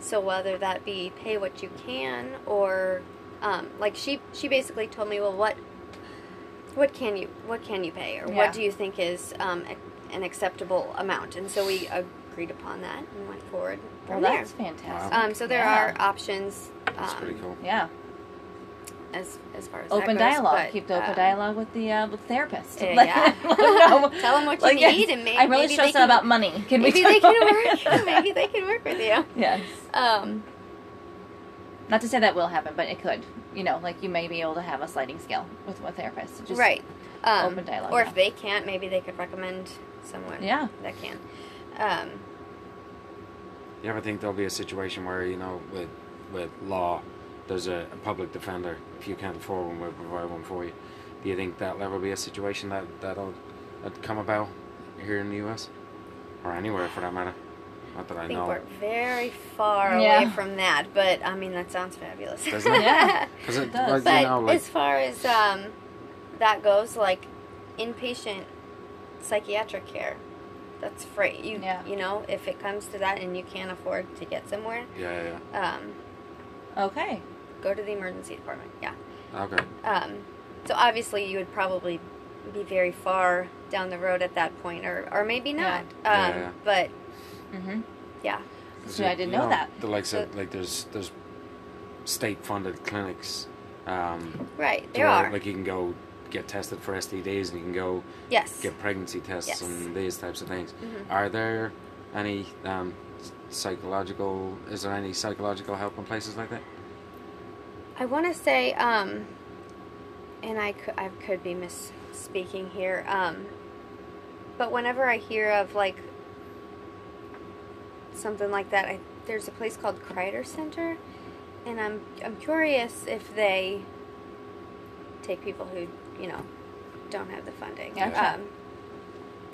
so whether that be pay what you can or um, like she she basically told me, well, what what can you what can you pay or Yeah. what do you think is um, an acceptable amount? And so we agreed upon that and went forward well, from there. that's fantastic. Um, so there Yeah. are options. That's um, pretty cool. Yeah. As as far as Open that goes, dialogue. but, Keep the open um, dialogue with the uh, with therapist. Yeah, Let- yeah. let them know. Tell 'em what you Like, yes, need and may- I'm really maybe they stressed out about money. Can Maybe we they talk can work. it? maybe they can work with you. yes. Um, Not to say that will happen, but it could. You know, like you may be able to have a sliding scale with a therapist. Just, right. Um, open dialogue, Or yeah. if they can't, maybe they could recommend someone Yeah. that can. Um, You ever think there'll be a situation where you know with with law, there's a, a public defender. If you can't afford one, we'll provide one for you. Do you think that'll ever be a situation that that'll that come about here in the U.S. or anywhere for that matter? Not that I, I think know. we're very far Yeah. away from that, but I mean that sounds fabulous. Doesn't it? Yeah. Because it, does. but you know, like as far as um, that goes, like inpatient psychiatric care, that's free. You Yeah. you know if it comes to that and you can't afford to get somewhere, yeah, yeah, um, Okay. go to the emergency department. Yeah. yeah. Okay. Um, so obviously you would probably be very far down the road at that point, or or maybe not. Yeah, Um, yeah. But Mm-hmm. yeah, See, I didn't know that. The likes of So- like there's there's state funded clinics. Um, right. to There are. Like you can go get tested for STDs and you can go yes. get pregnancy tests Yes. and these types of things. Mhm. Are there any um, psychological? Is there any psychological help in places like that? I want to say, um, and I could, I could be misspeaking here, um, but whenever I hear of like something like that, I, there's a place called Kreider Center, and I'm I'm curious if they take people who you know don't have the funding, Gotcha. um,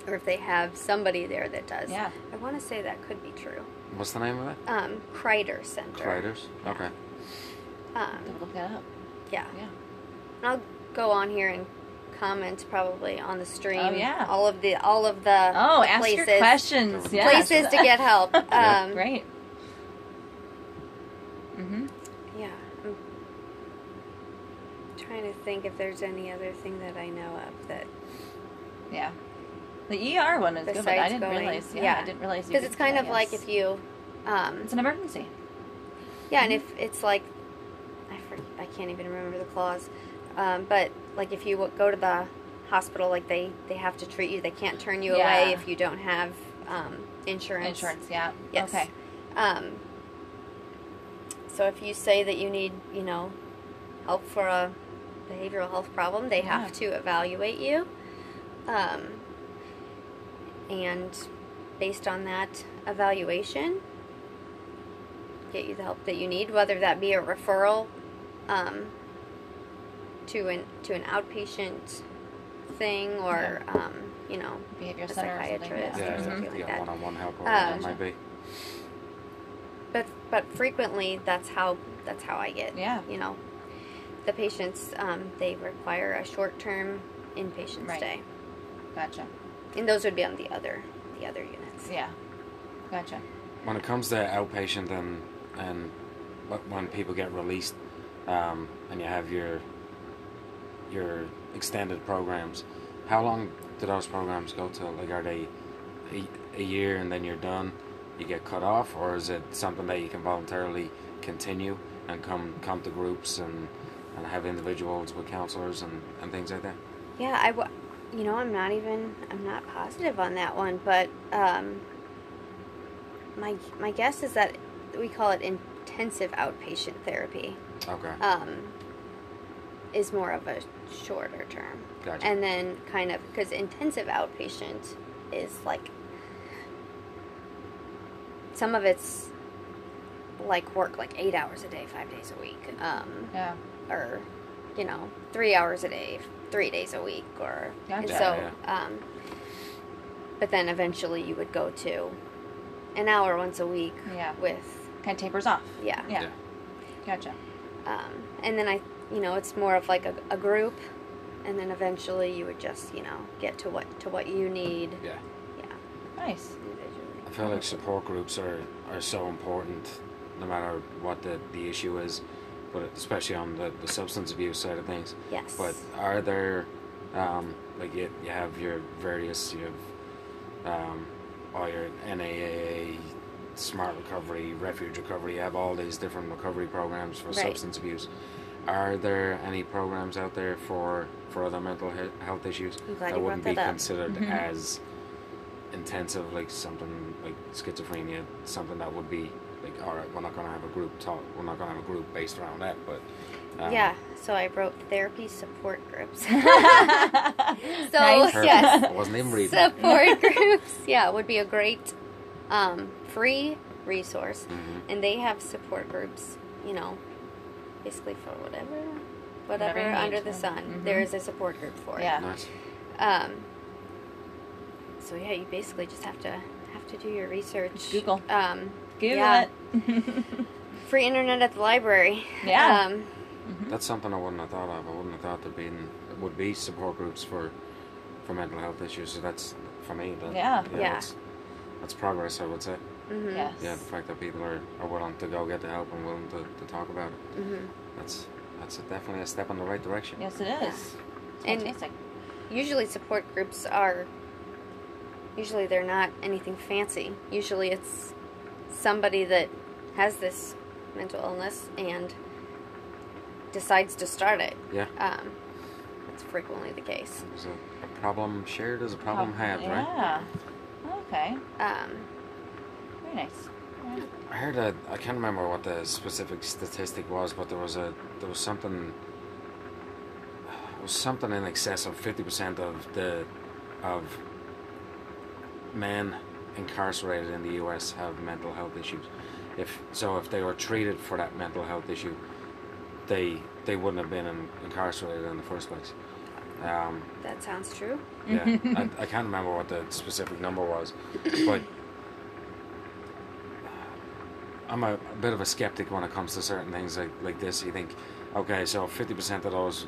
or if they have somebody there that does. Yeah. I want to say that could be true. What's the name of it? Um, Kreider Center. Riders. Okay. Um, Look that up. yeah. Yeah. And I'll go on here and comment probably on the stream. Oh, yeah. All of the all of the Oh, the ask places, your questions. Yeah. places to get help. Yeah. Um, Great. Mm-hmm. Yeah. I'm trying to think if there's any other thing that I know of that Yeah. The ER one is good, but I didn't going- realize. Yeah, yeah. I didn't realize because it's kind of like if you um, it's an emergency. Yeah, and Mm-hmm. if it's like, I for, I can't even remember the clause, um, but like if you go to the hospital, like they they have to treat you. They can't turn you Yeah. away if you don't have um, insurance. Insurance. Yeah. Yes. Okay. Um, so if you say that you need, you know, help for a behavioral health problem, they Yeah. have to evaluate you. Um, and based on that evaluation, get you the help that you need, whether that be a referral um, to an to an outpatient thing or um, you know Behavior A. Or psychiatrist Yeah. or something yeah. like yeah that. one-on-one help or Um, it might be. but but frequently that's how that's how I get Yeah. you know the patients um, they require a short term inpatient Right. stay Gotcha. and those would be on the other the other units Yeah. Gotcha. When it comes to outpatient and and when people get released, um, and you have your your extended programs, how long do those programs go to? Like, are they a, a year and then you're done? You get cut off, or is it something that you can voluntarily continue and come come to groups and and have individuals with counselors and, and things like that? yeah I w- you know I'm not even I'm not positive on that one but um, my my guess is that we call it intensive outpatient therapy Okay. um, is more of a shorter term. Gotcha. And then kind of because intensive outpatient is like some of it's like work like eight hours a day, five days a week, um, Yeah. Or you know three hours a day, three days a week, or and Gotcha. so. Yeah, Um, but then eventually you would go to an hour once a week Yeah. with Kind of tapers off. yeah. Yeah. Yeah. Gotcha. Um, and then I, you know, it's more of like a, a group, and then eventually you would just, you know, get to what to what you need. Yeah. Yeah, Nice. individually. I feel like support groups are, are so important no matter what the, the issue is, but especially on the, the substance abuse side of things. Yes. But are there, um, like you, you have your various, you have um, all your NA AA, Smart Recovery, Refuge Recovery, you have all these different recovery programs for Right. substance abuse. Are there any programs out there for, for other mental he- health issues that wouldn't brought be up. considered Mhm. as intensive, like something like schizophrenia, something that would be like, all right, we're not going to have a group talk, we're not going to have a group based around that, but um, yeah. So I wrote therapy support groups. so Nice. yes, I wasn't even reading. support groups. Yeah, would be a great um, free resource, Mhm. and they have support groups. You know, basically for whatever, Whatever whatever under need. the sun, Mhm. there is a support group for it. Yeah. Nice. Um, so yeah, you basically just have to have to do your research. Google. Um, Google Yeah. it. free internet at the library. Yeah. Um, That's something I wouldn't have thought of. I wouldn't have thought there'd been would be support groups for for mental health issues. So that's for me. That, Yeah. Yeah. That's, that's progress, I would say. mhm, yes. Yeah, the fact that people are, are willing to go get the help and willing to, to talk about it. mhm. That's that's definitely a step in the right direction. Yes, it is. It's And- fantastic. Usually, support groups are. Usually, they're not anything fancy. Usually, it's somebody that has this mental illness and decides to start it. Yeah. Um, that's frequently the case. It was a, a problem shared is a problem Oh, had, right? Yeah. Okay. Um, Very nice. Yeah. I heard a I can't remember what the specific statistic was, but there was a there was something it was something in excess of fifty percent of the of men incarcerated in the US have mental health issues. If so if they were treated for that mental health issue, they they wouldn't have been in, incarcerated in the first place. Um, that sounds true. yeah, I, I can't remember what the specific number was, but I'm a, a bit of a skeptic when it comes to certain things like, like this. You think, okay, so 50% of those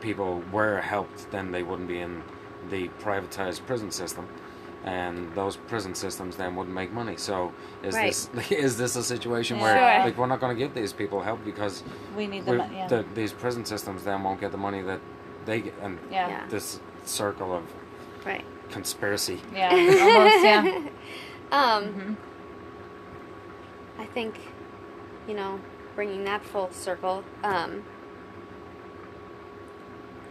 people were helped, then they wouldn't be in the privatized prison system. And those prison systems then wouldn't make money. So is Right. this is this a situation where Yeah. like we're not going to give these people help because We need the we. Yeah. the, these prison systems then won't get the money that they get, and yeah. Yeah. this circle of Right. conspiracy. Yeah. Almost. Yeah. Um, Mhm. I think, you know, bringing that full circle, um,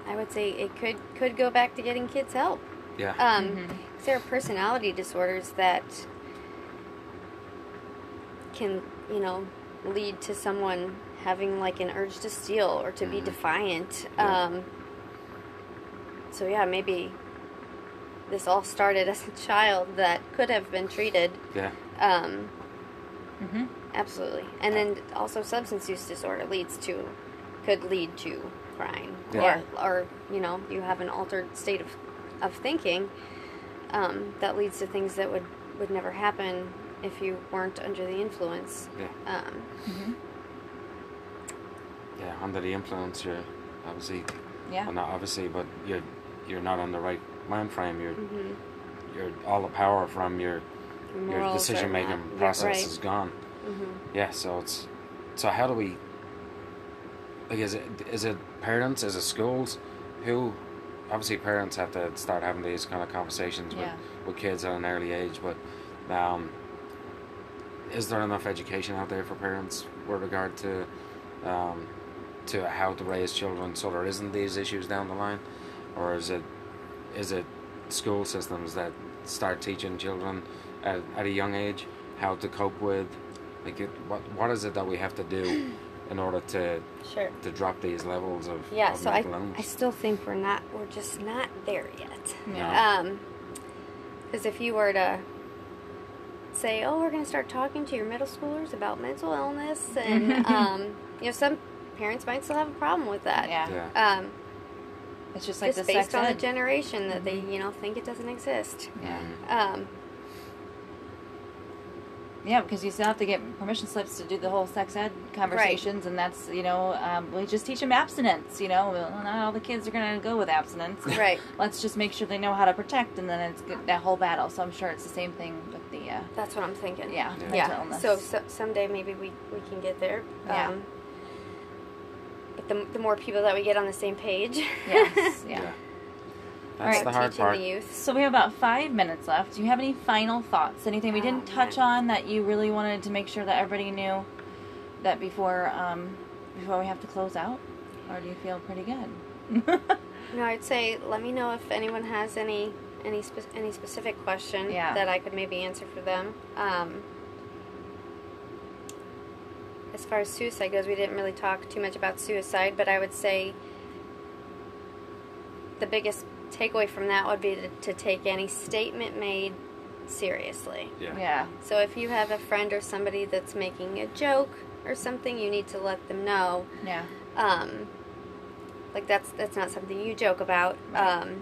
I would say it could could go back to getting kids help. Yeah. Um, Mhm. 'Cause there are personality disorders that can, you know, lead to someone having like an urge to steal or to be Mhm. defiant. Yeah. Um, so yeah, maybe this all started as a child that could have been treated. yeah. Um, Mhm. Absolutely. And then also substance use disorder leads to could lead to crime. Yeah. Or or, you know, you have an altered state of of thinking um, that leads to things that would, would never happen if you weren't under the influence. Yeah. Um, Mhm. Yeah. Under the influence, you're obviously, Yeah. well, not obviously, but you're you're not on the right mind frame. You're mhm. you're all the power from your Your your decision making process right. is gone. Mhm. Yeah. So it's so how do we like is it is it parents is it schools who obviously parents have to start having these kind of conversations Yeah. with, with kids at an early age but um, is there enough education out there for parents with regard to um, to how to raise children so there isn't these issues down the line or is it is it school systems that start teaching children at, at a young age how to cope with like it, what what is it that we have to do in order to Sure. to drop these levels of Yeah, of so I, mental illness. I still think we're not, we're just not there yet. Yeah. Um, because if you were to say, "Oh, we're going to start talking to your middle schoolers about mental illness," and um, you know, some parents might still have a problem with that. Yeah. yeah. Um, It's just like just the based sex on the generation that they, you know, think it doesn't exist. yeah. Um, Yeah, because you still have to get permission slips to do the whole sex ed conversations, and that's you know um, we just teach them abstinence. You know, well, not all the kids are gonna go with abstinence. Right. Let's just make sure they know how to protect, and then it's good, that whole battle. So I'm sure it's the same thing with the uh, that's what I'm thinking. yeah, Yeah. Yeah. illness. So, so someday maybe we, we can get there. Yeah. Um, but the, the more people that we get on the same page. yes, yeah. yeah. All That's right. the hard teaching part. the youth. So we have about five minutes left. Do you have any final thoughts? Anything we didn't touch man. on that you really wanted to make sure that everybody knew that before um, before we have to close out, or do you feel pretty good? No, I'd say let me know if anyone has any any spe- any specific question Yeah. that I could maybe answer for them. Um, as far as suicide goes, we didn't really talk too much about suicide, but I would say the biggest takeaway from that would be to, to take any statement made seriously. Yeah. yeah. So if you have a friend or somebody that's making a joke or something, you need to let them know Yeah. um, like that's that's not something you joke about um,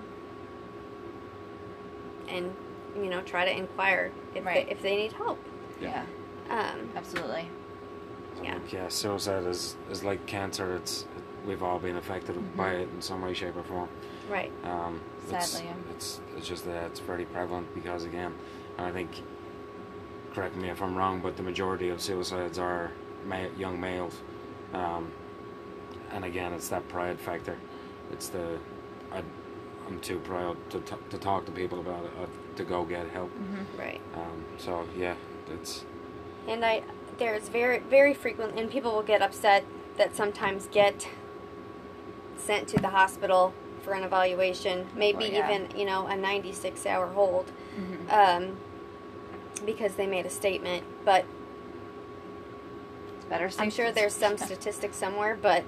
and you know try to inquire if Right. they, if they need help Yeah. um, absolutely. yeah Yeah, suicide is, is like cancer. It's we've all been affected by Mm-hmm. it in some way, shape, or form. Right Um, it's, yeah. it's it's just that it's very prevalent because again, I think, correct me if I'm wrong, but the majority of suicides are ma- young males, um, and again, it's that pride factor. It's the I, I'm too proud to t- to talk to people about it, uh, to go get help. Mm-hmm. right Um, so yeah, it's and I there's very very frequent and people will get upset that sometimes get sent to the hospital for an evaluation maybe Oh, yeah. even you know a 96 hour hold Mm-hmm. um, because they made a statement but It's better. I'm sure there's some sorry. statistics somewhere, but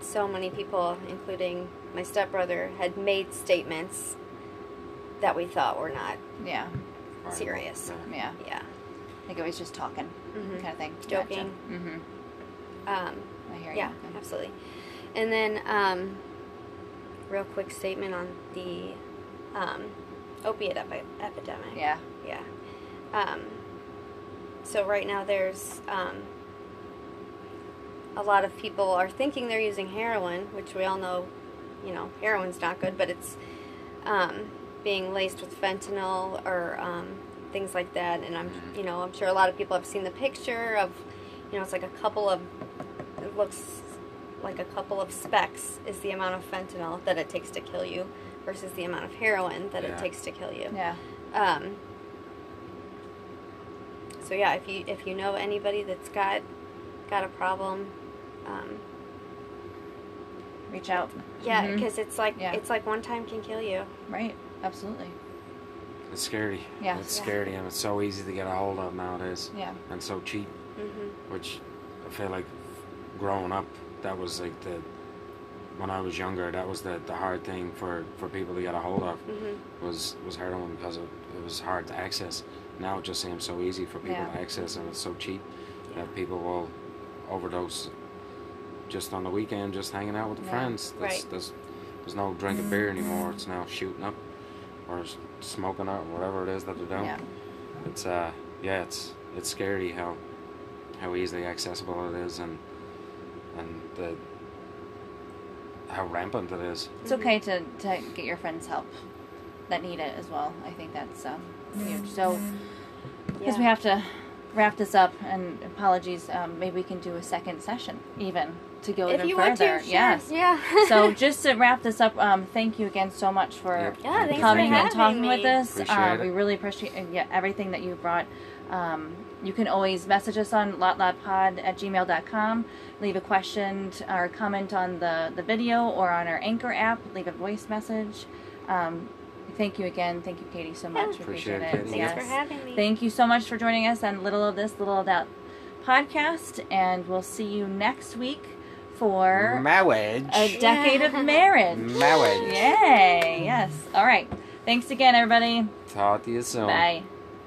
so many people, including my stepbrother, had made statements that we thought were not. Yeah. Serious. Yeah. Yeah. I think it was just talking, Mhm. kind of thing. Joking. Mm-hmm. Um, I hear yeah, you. absolutely. And then, um, real quick statement on the um, opiate epi- epidemic. Yeah. Yeah. Um, so right now there's um, a lot of people are thinking they're using heroin, which we all know, you know, heroin's not good, but it's um, being laced with fentanyl or um, things like that. And I'm, you know, I'm sure a lot of people have seen the picture of, you know, it's like a couple of, it looks like a couple of specks is the amount of fentanyl that it takes to kill you versus the amount of heroin that it takes to kill you. Yeah. Um, so yeah, if you if you know anybody that's got got a problem, um, Reach out. yeah, because it's like Yeah. it's like one time can kill you. Right. Absolutely. It's scary. Yeah. It's Yeah. scary and it's so easy to get a hold of nowadays Yeah. and so cheap, Mm-hmm. which I feel like growing up, that was like the, when I was younger, that was the, the hard thing for, for people to get a hold of hmm was, was heroin because it, it was hard to access. Now it just seems so easy for people Yeah. to access and it's so cheap that people will overdose just on the weekend, just hanging out with the Yeah. friends. There's, Right. there's, there's no drinking beer anymore. It's now shooting up or smoking or whatever it is that they're doing. Yeah. It's uh, yeah, it's it's scary how how easily accessible it is and and the how rampant it is. It's okay to, to get your friends help that need it as well. I think that's um, huge. So, because we have to wrap this up, and apologies, um, maybe we can do a second session even to go If even you further. want to, sure. Yes. yeah. so just to wrap this up, um, thank you again so much for Yeah, thanks for coming and talking me. with us. Appreciate Um, we really appreciate uh, yeah, everything that you brought. Um, you can always message us on lotlabpod at gmail.com. Leave a question t- or comment on the, the video or on our Anchor app. Leave a voice message. Um, thank you again. Thank you, Katie, so much. We Appreciate appreciate it, it. Katie. Thanks Yes. for having me. Thank you so much for joining us on Little of This, Little of That podcast, and we'll see you next week for Marriage. a decade of marriage. Marriage. Yay! Yes. All right. Thanks again, everybody. Talk to you soon. Bye.